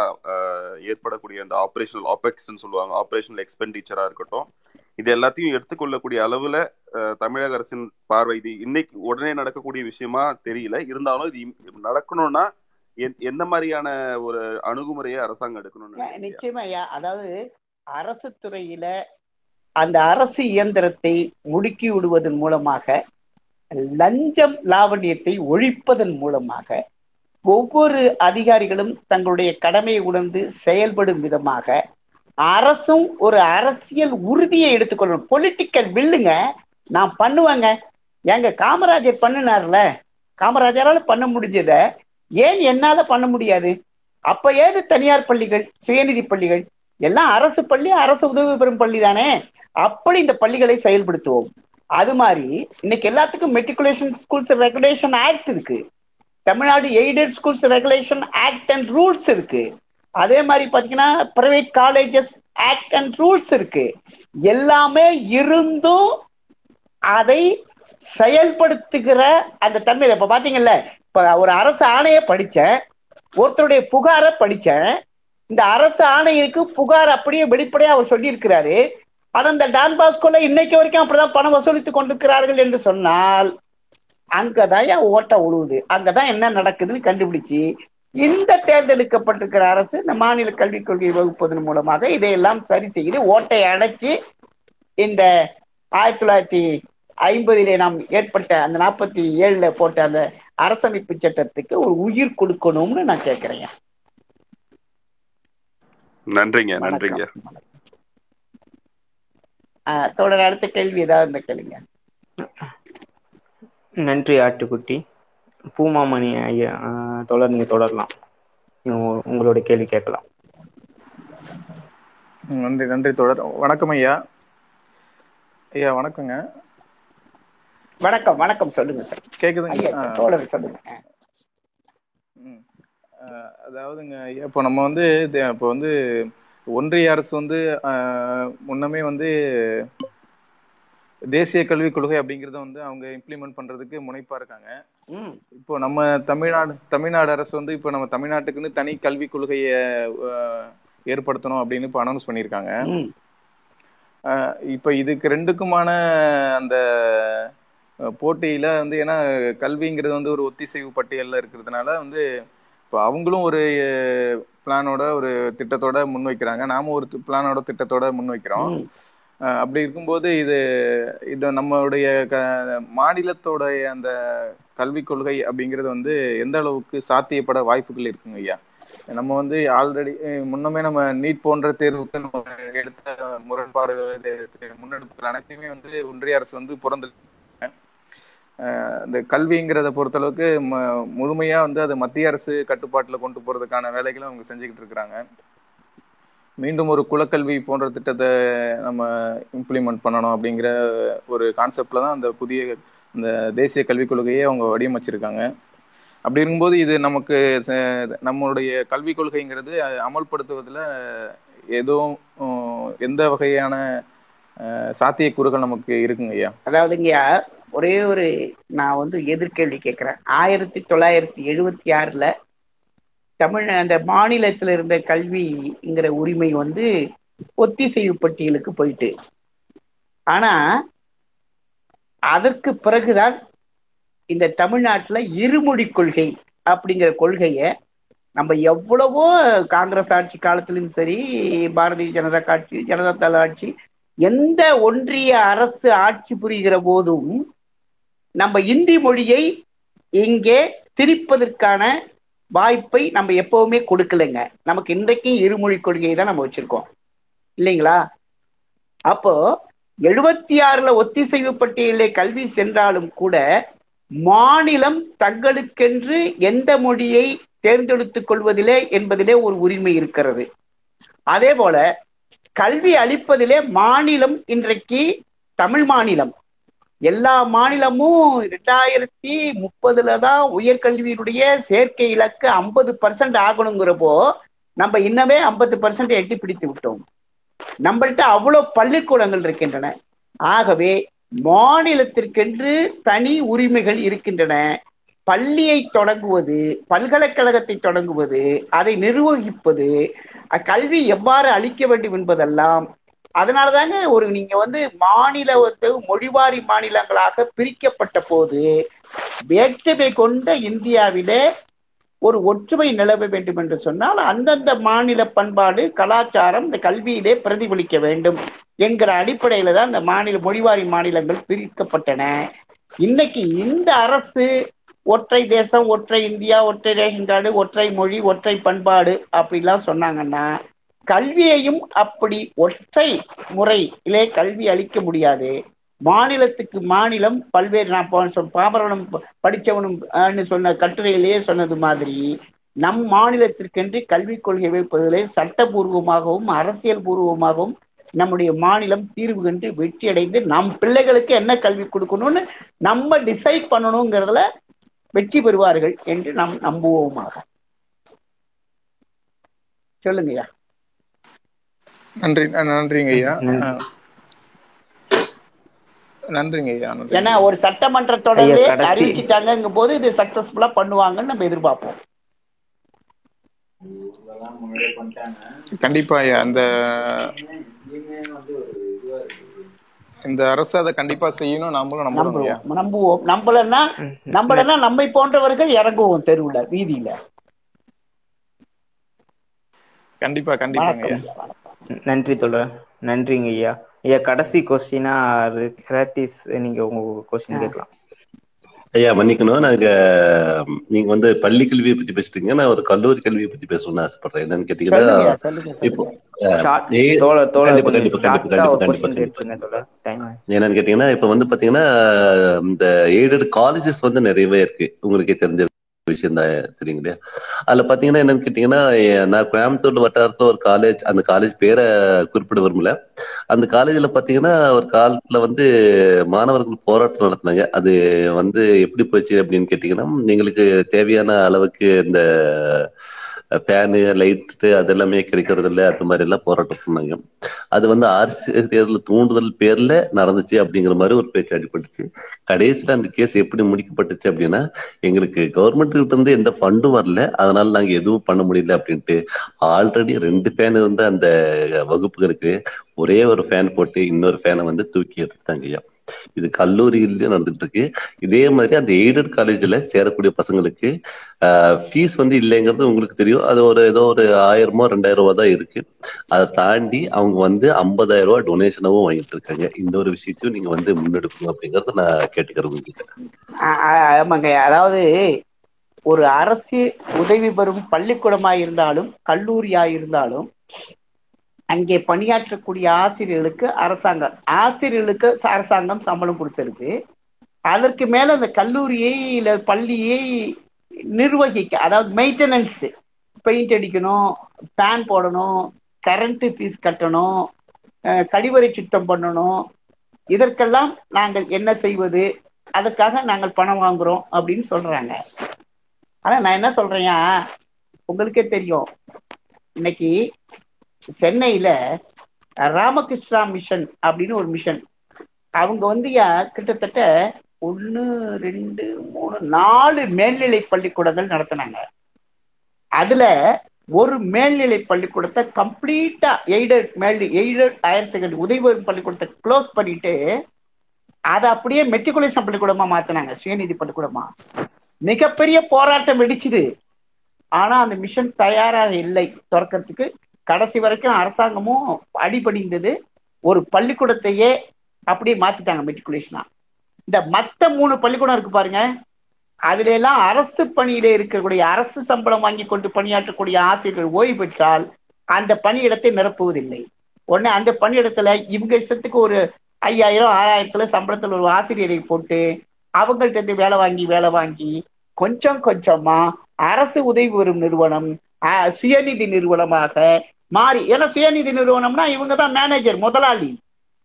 ஏற்படக்கூடிய அந்த ஆப்ரேஷனல் ஆபெக்ஸ்ன்னு சொல்லுவாங்க ஆப்ரேஷனல் எக்ஸ்பெண்டிச்சரா இருக்கட்டும் இது எல்லாத்தையும் எடுத்துக்கொள்ளக்கூடிய அளவுல தமிழக அரசின் பார்வை இது இன்னைக்கு உடனே நடக்கக்கூடிய விஷயமா தெரியல. இருந்தாலும் இது நடக்கணும்னா எந்த மாதிரியான ஒரு அணுகுமுறையை அரசாங்கம் எடுக்கணும்னு நிச்சயமா அதாவது அரசு துறையில அந்த அரசு இயந்திரத்தை முடுக்கி விடுவதன் மூலமாக லஞ்சம் லாவண்யத்தை ஒழிப்பதன் மூலமாக ஒவ்வொரு அதிகாரிகளும் தங்களுடைய கடமையை உணர்ந்து செயல்படும் விதமாக அரசும் ஒரு அரசியல் உறுதியை எடுத்துக்கொள்ளணும் பொலிட்டிக்கல் வில்லுங்க நான் பண்ணுவேங்க. எங்க காமராஜர் பண்ணினார்ல. காமராஜரால பண்ண முடிஞ்சத ஏன் என்னால பண்ண முடியாது? அப்ப ஏது தனியார் பள்ளிகள் சுயநிதி பள்ளிகள்? எல்லாம் அரசு பள்ளி அரசு உதவி பெறும் பள்ளி தானே. அப்படி இந்த பள்ளிகளை செயல்படுத்துவோம். அது மாதிரி இன்னைக்கு எல்லாத்துக்கும் மெட்ரிகுலேஷன் ஸ்கூல்ஸ் ரெகுலேஷன் ஆக்ட் இருக்கு. Tamil Nadu aided schools regulation act and rules இருக்கு. அதே மாதிரி பாத்தீங்கன்னா private colleges act and rules இருக்கு. எல்லாமே இருந்தும் அதை செயல்படுத்துகிற அந்த தன்மையில இப்ப பாத்தீங்கல்ல இப்ப ஒரு அரசு ஆணைய படிச்சேன் ஒருத்தருடைய புகாரை படிச்சேன் இந்த அரசு ஆணையருக்கு புகார் அப்படியே வெளிப்படையா அவர் சொல்லியிருக்கிறாரு. ஆனா இந்த டான் பாஸ்கோல இன்னைக்கு வரைக்கும் அப்படிதான் பணம் வசூலித்துக் கொண்டிருக்கிறார்கள் என்று சொன்னால் அங்கதான் என் ஓட்ட உழுவுது. அங்கதான் என்ன நடக்குதுன்னு கண்டுபிடிச்சு இந்த தேர்ந்தெடுக்கப்பட்டிருக்கிற அரசு இந்த மாநில கல்விக் கொள்கை வகுப்பதன் மூலமாக இதையெல்லாம் சரி செய்து ஓட்டை அடைச்சு இந்த ஆயிரத்தி தொள்ளாயிரத்தி ஐம்பதிலே நாம் ஏற்பட்ட அந்த நாற்பத்தி ஏழுல போட்ட அந்த அரசமைப்பு சட்டத்துக்கு ஒரு உயிர் கொடுக்கணும்னு நான் கேட்கிறேன் நன்றிங்க நன்றிங்க. தொடர் அடுத்த கேள்வி ஏதாவது கேளுங்க. நன்றி ஆட்டுக்குட்டி. பூமாமணி ஐயா தொடர் நீங்க தொடரலாம். உங்களுடைய கேள்வி கேட்கலாம். நன்றி நன்றி தொடர். வணக்கம் ஐயா. ஐயா வணக்கங்க. வணக்கம் வணக்கம். சொல்லுங்க சார். கேக்குதுங்க? சொல்லுங்க. அதாவதுங்க ஐயா இப்போ நம்ம வந்து இப்போ வந்து ஒன்றிய அரசு வந்து முன்னமே வந்து தேசிய கல்விக் கொள்கை அப்படிங்கறத வந்து அவங்க இம்ப்ளிமெண்ட் பண்றதுக்கு முனைப்பா இருக்காங்க. இப்போ நம்ம தமிழ்நாடு தமிழ்நாடு அரசு வந்து இப்போ நம்ம தமிழ்நாட்டுக்குன்னு தனி கல்விக் கொள்கையை ஏற்படுத்தணும் அப்படின்னு இப்போ அனௌன்ஸ் பண்ணியிருக்காங்க. இப்ப இதுக்கு ரெண்டுக்குமான அந்த போட்டியில வந்து ஏன்னா கல்விங்கிறது வந்து ஒரு ஒத்திசைவு பட்டியல்ல இருக்கிறதுனால வந்து இப்போ அவங்களும் ஒரு பிளானோட ஒரு திட்டத்தோட முன்வைக்கிறாங்க. நாம ஒரு பிளானோட திட்டத்தோட முன்வைக்கிறோம். அப்படி இருக்கும்போது இது இது நம்மளுடைய க மாநிலத்தோடைய அந்த கல்விக் கொள்கை அப்படிங்கிறது வந்து எந்த அளவுக்கு சாத்தியப்பட வாய்ப்புகள் இருக்குங்க ஐயா? நம்ம வந்து ஆல்ரெடி முன்னமே நம்ம நீட் போன்ற தேர்வுக்கு நம்ம எடுத்த முரண்பாடுகள் முன்னெடுப்புகள் அனைத்தையுமே வந்து ஒன்றிய அரசு வந்து புறந்து இந்த கல்விங்கிறத பொறுத்தளவுக்கு அளவுக்கு முழுமையா வந்து அது மத்திய அரசு கட்டுப்பாட்டுல கொண்டு போறதுக்கான வேலைகளை அவங்க செஞ்சுக்கிட்டு இருக்கிறாங்க. மீண்டும் ஒரு குலக்கல்வி போன்ற திட்டத்தை நம்ம இம்ப்ளிமெண்ட் பண்ணணும் அப்படிங்கிற ஒரு கான்செப்டில் தான் அந்த புதிய இந்த தேசிய கல்விக் கொள்கையை அவங்க வடிவமைச்சிருக்காங்க. அப்படி இருக்கும்போது இது நமக்கு நம்மளுடைய கல்விக் கொள்கைங்கிறது அமல்படுத்துவதில் எதுவும் எந்த வகையான சாத்தியக்கூறுகள் நமக்கு இருக்குங்க ஐயா? அதாவதுங்கய்யா ஒரே ஒரு நான் வந்து எதிர்கேள்வி கேட்கிறேன். ஆயிரத்தி தொள்ளாயிரத்தி எழுபத்தி ஆறுல தமிழ் அந்த மாநிலத்தில் இருந்த கல்விங்கிற உரிமை வந்து ஒத்திசைவு பட்டியலுக்கு போயிட்டு. ஆனா அதற்கு பிறகுதான் இந்த தமிழ்நாட்டில் இருமொழி கொள்கை அப்படிங்கிற கொள்கைய நம்ம எவ்வளவோ காங்கிரஸ் ஆட்சி காலத்திலும் சரி பாரதிய ஜனதா காட்சி ஜனதா தள ஆட்சி எந்த ஒன்றிய அரசு ஆட்சி புரிகிற போதும் நம்ம இந்தி மொழியை இங்கே திணிப்பதற்கான வாய்ப்பை நம்ம எப்பவுமே கொடுக்கலைங்க. நமக்கு இன்றைக்கும் இருமொழி கொள்கையை தான் நம்ம வச்சிருக்கோம். இல்லைங்களா? அப்போ எழுபத்தி ஆறுல ஒத்திசைவு பட்டியலிலே கல்வி சென்றாலும் கூட மாநிலம் தங்களுக்கென்று எந்த மொழியை தேர்ந்தெடுத்துக் கொள்வதிலே என்பதிலே ஒரு உரிமை இருக்கிறது. அதே போல கல்வி அளிப்பதிலே மாநிலம் இன்றைக்கு தமிழ் மாநிலம். எல்லா மாநிலமும் ரெண்டாயிரத்தி முப்பதுல தான் உயர்கல்வியினுடைய சேர்க்கை இலக்கு ஐம்பது பர்சன்ட் ஆகணுங்கிறப்போ நம்ம இன்னமே ஐம்பது பர்சன்ட் எட்டி பிடித்து விட்டோம். நம்மள்ட்ட அவ்வளோ பள்ளிக்கூடங்கள் இருக்கின்றன. ஆகவே மாநிலத்திற்கென்று தனி உரிமைகள் இருக்கின்றன. பள்ளியை தொடங்குவது பல்கலைக்கழகத்தை தொடங்குவது அதை நிர்வகிப்பது கல்வி எவ்வாறு அளிக்க வேண்டும் என்பதெல்லாம் அதனாலதாங்க ஒரு நீங்க வந்து மாநில வந்து மொழிவாரி மாநிலங்களாக பிரிக்கப்பட்ட போது வேற்றுமை கொண்ட இந்தியாவிலே ஒரு ஒற்றுமை நிலவ வேண்டும் என்று சொன்னால் அந்தந்த மாநில பண்பாடு கலாச்சாரம் இந்த கல்வியிலே பிரதிபலிக்க வேண்டும் என்கிற அடிப்படையில தான் இந்த மாநில மொழிவாரி மாநிலங்கள் பிரிக்கப்பட்டன. இன்னைக்கு இந்த அரசு ஒற்றை தேசம் ஒற்றை இந்தியா ஒற்றை ரேஷன் கார்டு ஒற்றை மொழி ஒற்றை பண்பாடு அப்படிலாம் சொன்னாங்கன்னா கல்வியையும் அப்படி ஒற்றை முறையிலே கல்வி அளிக்க முடியாது. மாநிலத்துக்கு மாநிலம் பல்வேறு நான் பாமரனும் ப- படிச்சவனும் சொன்ன கட்டுரையிலேயே சொன்னது மாதிரி நம் மாநிலத்திற்கென்று கல்விக் கொள்கை வைப்பதிலே சட்டபூர்வமாகவும் அரசியல் பூர்வமாகவும் நம்முடைய மாநிலம் தீர்வு கண்டு வெற்றி அடைந்து நம் பிள்ளைகளுக்கு என்ன கல்வி கொடுக்கணும்னு நம்ம டிசைட் பண்ணணுங்கிறதுல வெற்றி பெறுவார்கள் என்று நாம் நம்புவோமாக. சொல்லுங்கய்யா. நன்றி நன்றிங்க ஐயா. நன்றிங்க ஐயா ஏன்னா ஒரு சட்டமன்ற கடைசி- அறிவிச்சிட்டாங்கும் போது இது சக்சஸ்ஃபுல்லா பண்ணுவாங்கன்னு நம்ம எதிர்பார்ப்போம். கண்டிப்பா ஐயா அந்த இந்த அரசு அதை கண்டிப்பா செய்யணும் ஐயா நம்புவோம். நம்புவோம். நம்பலன்னா நம்பலன்னா நம்மை போன்றவர்கள் இறங்குவோம் தெருவுல வீதியில. கண்டிப்பா கண்டிப்பாங்க ஐயா வணக்கம். நன்றி தோழர். நன்றிங்க ஐயா. ஐயா கடைசி கொஸ்டினா ரேத்திஸ் நீங்க உங்க கொஸ்டின் கேட்கலாம். ஐயா மன்னிக்கணும். நாங்க நீங்க வந்து பள்ளி கல்வியை பத்தி பேசுறீங்க நான் ஒரு கல்லூரி கல்வியை பத்தி பேசணும்னு ஆசைப்படுறேன். என்னன்னு கேட்டீங்கன்னா இப்போ என்னன்னு கேட்டீங்கன்னா இப்ப வந்து பாத்தீங்கன்னா இந்த எய்டட் காலேஜஸ் வந்து நிறையவே இருக்கு. உங்களுக்கே தெரிஞ்ச விஷயம் தான் தெரியுங்க இல்லையா? அதுல பாத்தீங்கன்னா என்னன்னு கேட்டீங்கன்னா நான் கோயம்புத்தூர் வட்டாரத்துல ஒரு காலேஜ் அந்த காலேஜ் பேரை குறிப்பிட விரும்பல. அந்த காலேஜ்ல பாத்தீங்கன்னா ஒரு காலத்துல வந்து மாணவர்கள் போராட்டம் நடத்தினாங்க. அது வந்து எப்படி போச்சு அப்படின்னு கேட்டீங்கன்னா எங்களுக்கு தேவையான அளவுக்கு இந்த ஃபேனு லைட்டு அது எல்லாமே கிடைக்கிறது இல்லை அது மாதிரி எல்லாம் போராட்டம் பண்ணாங்க. அது வந்து ஆசிரியர்கள் தூண்டுதல் பேர்ல நடந்துச்சு அப்படிங்கிற மாதிரி ஒரு பேச்சு அடிபட்டுச்சு. கடைசியில் அந்த கேஸ் எப்படி முடிக்கப்பட்டுச்சு அப்படின்னா எங்களுக்கு கவர்மெண்ட் கிட்ட இருந்து எந்த ஃபண்டும் வரல அதனால நாங்க எதுவும் பண்ண முடியல அப்படின்ட்டு ஆல்ரெடி ரெண்டு ஃபேன் இருந்த அந்த வகுப்புகளுக்கு ஒரே ஒரு ஃபேன் போட்டு இன்னொரு ஃபேனை வந்து தூக்கி எடுத்தாங்க ஐயா இது கல்லூரியிலயும் நடந்துட்டு இருக்கு இதே மாதிரி அந்த எய்டட் காலேஜ்ல சேரக்கூடிய பசங்களுக்கு ஃபீஸ் வந்து இல்லைங்கிறது உங்களுக்கு தெரியும். அது ஒரு ஏதோ ஒரு ஆயிரமோ ரெண்டாயிரம் ரூபா தான் இருக்கு. அதை தாண்டி அவங்க வந்து ஐம்பதாயிரம் ரூபாய் டொனேஷனாவும் வாங்கிட்டு இருக்காங்க. இந்த ஒரு விஷயத்தையும் நீங்க வந்து முன்னெடுக்கணும் அப்படிங்கறத நான் கேட்டுக்கிறேன் உங்ககிட்ட. ஆமாங்க. அதாவது ஒரு அரசு உதவி பெறும் பள்ளிக்கூடமாயிருந்தாலும் கல்லூரியா இருந்தாலும் அங்கே பணியாற்றக்கூடிய ஆசிரியர்களுக்கு அரசாங்கம் ஆசிரியர்களுக்கு அரசாங்கம் சம்பளம் கொடுத்துருது அதற்கு மேல அந்த கல்லூரியை இல்ல பள்ளியை நிர்வகிக்க அதாவது மெயின்டெனன்ஸ் பெயிண்ட் அடிக்கணும் ஃபேன் போடணும் கரண்ட் ஃபீஸ் கட்டணும் கழிவறை சுத்தம் பண்ணணும். இதற்கெல்லாம் நாங்கள் என்ன செய்வது அதுக்காக நாங்கள் பணம் வாங்குறோம் அப்படின்னு சொல்றாங்க. ஆனா நான் என்ன சொல்றேன் உங்களுக்கே தெரியும். இன்னைக்கு சென்னையில ராமகிருஷ்ணா மிஷன் அப்படின்னு ஒரு மிஷன். அவங்க வந்து கிட்டத்தட்ட ஒன்று ரெண்டு மூணு நாலு மேல்நிலை பள்ளிக்கூடங்கள் நடத்தினாங்க. அதுல ஒரு மேல்நிலை பள்ளிக்கூடத்தை கம்ப்ளீட்டா எய்டட் மேல் எய்டட் ஹையர் செகண்டரி உதவி பள்ளிக்கூடத்தை க்ளோஸ் பண்ணிட்டு அதை அப்படியே மெட்ரிகுலேஷன் பள்ளிக்கூடமா மாத்தினாங்க சுயநிதி பள்ளிக்கூடமா. மிகப்பெரிய போராட்டம் வெடிச்சுது. ஆனா அந்த மிஷன் தயாராக இல்லை திறக்கிறதுக்கு. கடைசி வரைக்கும் அரசாங்கமும் அடிபணிந்தது. ஒரு பள்ளிக்கூடத்தையே அப்படியே மாத்திட்டாங்க மெட்ரிகுலேஷனா இந்த மத்த மூணு பள்ளிக்கூடம் இருக்கு பாருங்க. அதுல எல்லாம் அரசு பணியில இருக்கக்கூடிய அரசு சம்பளம் வாங்கி கொண்டு பணியாற்றக்கூடிய ஆசிரியர்கள் ஓய்வு பெற்றால் அந்த பணியிடத்தை நிரப்புவதில்லை. உடனே அந்த பணியிடத்துல இவங்க இஷ்டத்துக்கு ஒரு ஐயாயிரம் ஆறாயிரத்துல சம்பளத்துல ஒரு ஆசிரியரை போட்டு அவங்கள்ட்ட இருந்து வேலை வாங்கி வேலை வாங்கி கொஞ்சம் கொஞ்சமா அரசு உதவி பெறும் நிறுவனம் சுயநிதி நிறுவனமாக மாறி ஏன்னா சுயநிதி நிறுவனம்னா இவங்க தான் மேனேஜர் முதலாளி.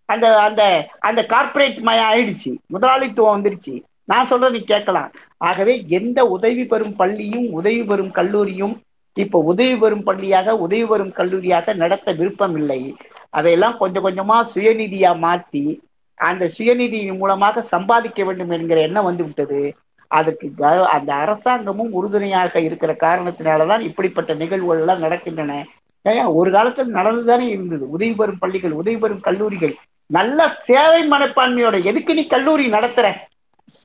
அந்த அந்த அந்த கார்பரேட் மயம் ஆயிடுச்சு. முதலாளித்துவம் வந்துருச்சு. நான் சொல்றது நீ கேட்கலாம். ஆகவே எந்த உதவி பெறும் பள்ளியும் உதவி பெறும் கல்லூரியும் இப்ப உதவி பெறும் பள்ளியாக உதவி பெறும் கல்லூரியாக நடத்த விருப்பம் இல்லை. அதையெல்லாம் கொஞ்சம் கொஞ்சமா சுயநிதியா மாத்தி அந்த சுயநிதியின் மூலமாக சம்பாதிக்க வேண்டும் என்கிற எண்ணம் வந்து விட்டது அதுக்கு க- அந்த அரசாங்கமும் உறுதுணையாக இருக்கிற காரணத்தினாலதான் இப்படிப்பட்ட நிகழ்வுகள் எல்லாம் நடக்கின்றன. ஏன் ஒரு காலத்தில் நடந்துதானே இருந்தது. உதவி பெறும் பள்ளிகள் உதவி பெறும் கல்லூரிகள். நல்ல சேவை மனப்பான்மையோட எதுக்கு நீ கல்லூரி நடத்துற?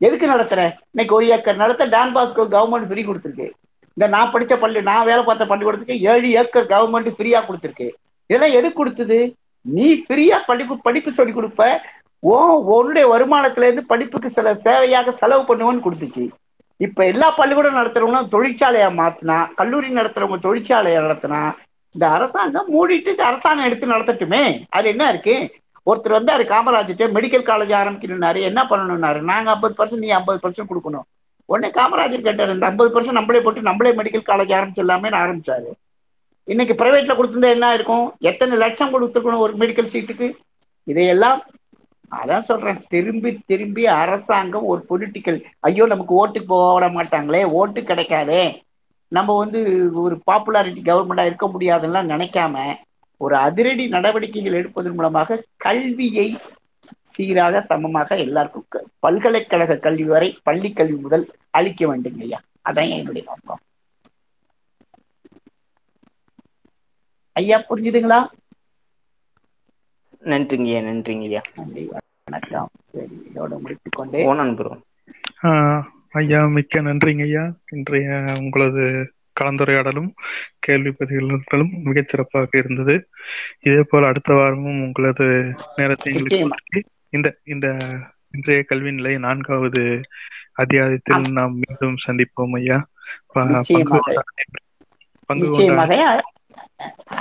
எதுக்கு நடத்துற? இன்னைக்கு ஒரு ஏக்கர் நடத்த டான் பாஸ்கோ கவர்மெண்ட் ஃப்ரீ கொடுத்துருக்கு. இந்த நான் படிச்ச பள்ளி நான் வேலை பார்த்த பள்ளிக்கூடத்துக்கு ஏழு ஏக்கர் கவர்மெண்ட் ஃப்ரீயா கொடுத்துருக்கு. இதெல்லாம் எது கொடுத்தது? நீ ஃப்ரீயா படிப்பு படிப்பு சொல்லி கொடுப்ப. ஓ உன்னுடைய வருமானத்துல இருந்து படிப்புக்கு சில சேவையாக செலவு பண்ணுவேன்னு கொடுத்துச்சு. இப்ப எல்லா பள்ளிக்கூடம் நடத்துறவங்களும் தொழிற்சாலையா மாத்தினா கல்லூரி நடத்துறவங்க தொழிற்சாலையா நடத்தினா இந்த அரசாங்கம் மூடிட்டு இந்த அரசாங்கம் எடுத்து நடத்தட்டுமே. அது என்ன இருக்கு? ஒருத்தர் வந்தாரு காமராஜர்கிட்ட மெடிக்கல் காலேஜ் ஆரம்பிக்கணும்னாரு. என்ன பண்ணணும்னாரு? நாங்க ஐம்பது பர்சன்ட் நீ ஐம்பது பர்சன்ட் கொடுக்கணும். உடனே காமராஜர் கேட்டார் இந்த ஐம்பது பர்சன்ட் நம்மளே போட்டு நம்மளே மெடிக்கல் காலேஜ் ஆரம்பிச்சிடலாமே ஆரம்பிச்சாரு. இன்னைக்கு பிரைவேட்ல கொடுத்திருந்தா என்ன இருக்கும் எத்தனை லட்சம் கொடுத்துருக்கணும் ஒரு மெடிக்கல் சீட்டுக்கு இதையெல்லாம் அதான் சொல்றேன். திரும்பி திரும்பி அரசாங்கம் ஒரு பொலிட்டிக்கல் ஐயோ நமக்கு ஓட்டுக்கு போட மாட்டாங்களே ஓட்டு கிடைக்காதே. நம்ம வந்து ஒரு பாப்புலாரிட்டி கவர்மெண்டா இருக்க முடியாதுன்னா நினைக்காம ஒரு அதிரடி நடவடிக்கைகள் எடுப்பதன் மூலமாக கல்வியை சீராக சமமாக எல்லாருக்கும் பல்கலைக்கழக கல்வி வரை பள்ளி கல்வி முதல் அளிக்க வேண்டும் ஐயா. அதான் என்னுடைய நோக்கம். ஐயா புரிஞ்சுதுங்களா? நன்றிங்கய்யா நன்றிங்கய்யா நன்றி வணக்கம். சரி இதோட முடித்துக் கொண்டு ஓனான் ப்ரோ ஆஹ் ஐயா மிக்க நன்றிங்க ஐயா. இன்றைய உங்களது கலந்துரையாடலும் கேள்வி பதில்களும் மிகச் சிறப்பாக இருந்தது. இதே போல் அடுத்த வாரமும் உங்களது நேரத்தை எங்களுக்கு இந்த இந்த இன்றைய கல்வி நிலை நான்காவது அத்தியாயத்தில் நாம் மீண்டும் சந்திப்போம் ஐயா. பங்கு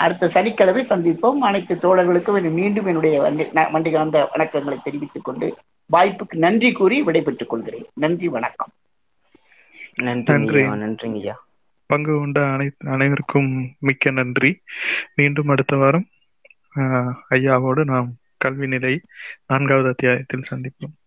அடுத்த சனிக்கிழமை சந்திப்போம். அனைத்து தோழர்களுக்கும் மீண்டும் என்னுடைய வண்டி வண்டி கலந்த வணக்கங்களை தெரிவித்துக் கொண்டு வாய்ப்புக்கு நன்றி கூறி விடைபெற்றுக் கொள்கிறேன். நன்றி வணக்கம். நன்றிங்கய்யா நன்றிங்கய்யா பங்கு கொண்ட அனை அனைவருக்கும் மிக்க நன்றி. மீண்டும் அடுத்த வாரம் ஆஹ் ஐயாவோடு நாம் கல்வி நிலை நான்காவது அத்தியாயத்தில் சந்திப்போம்.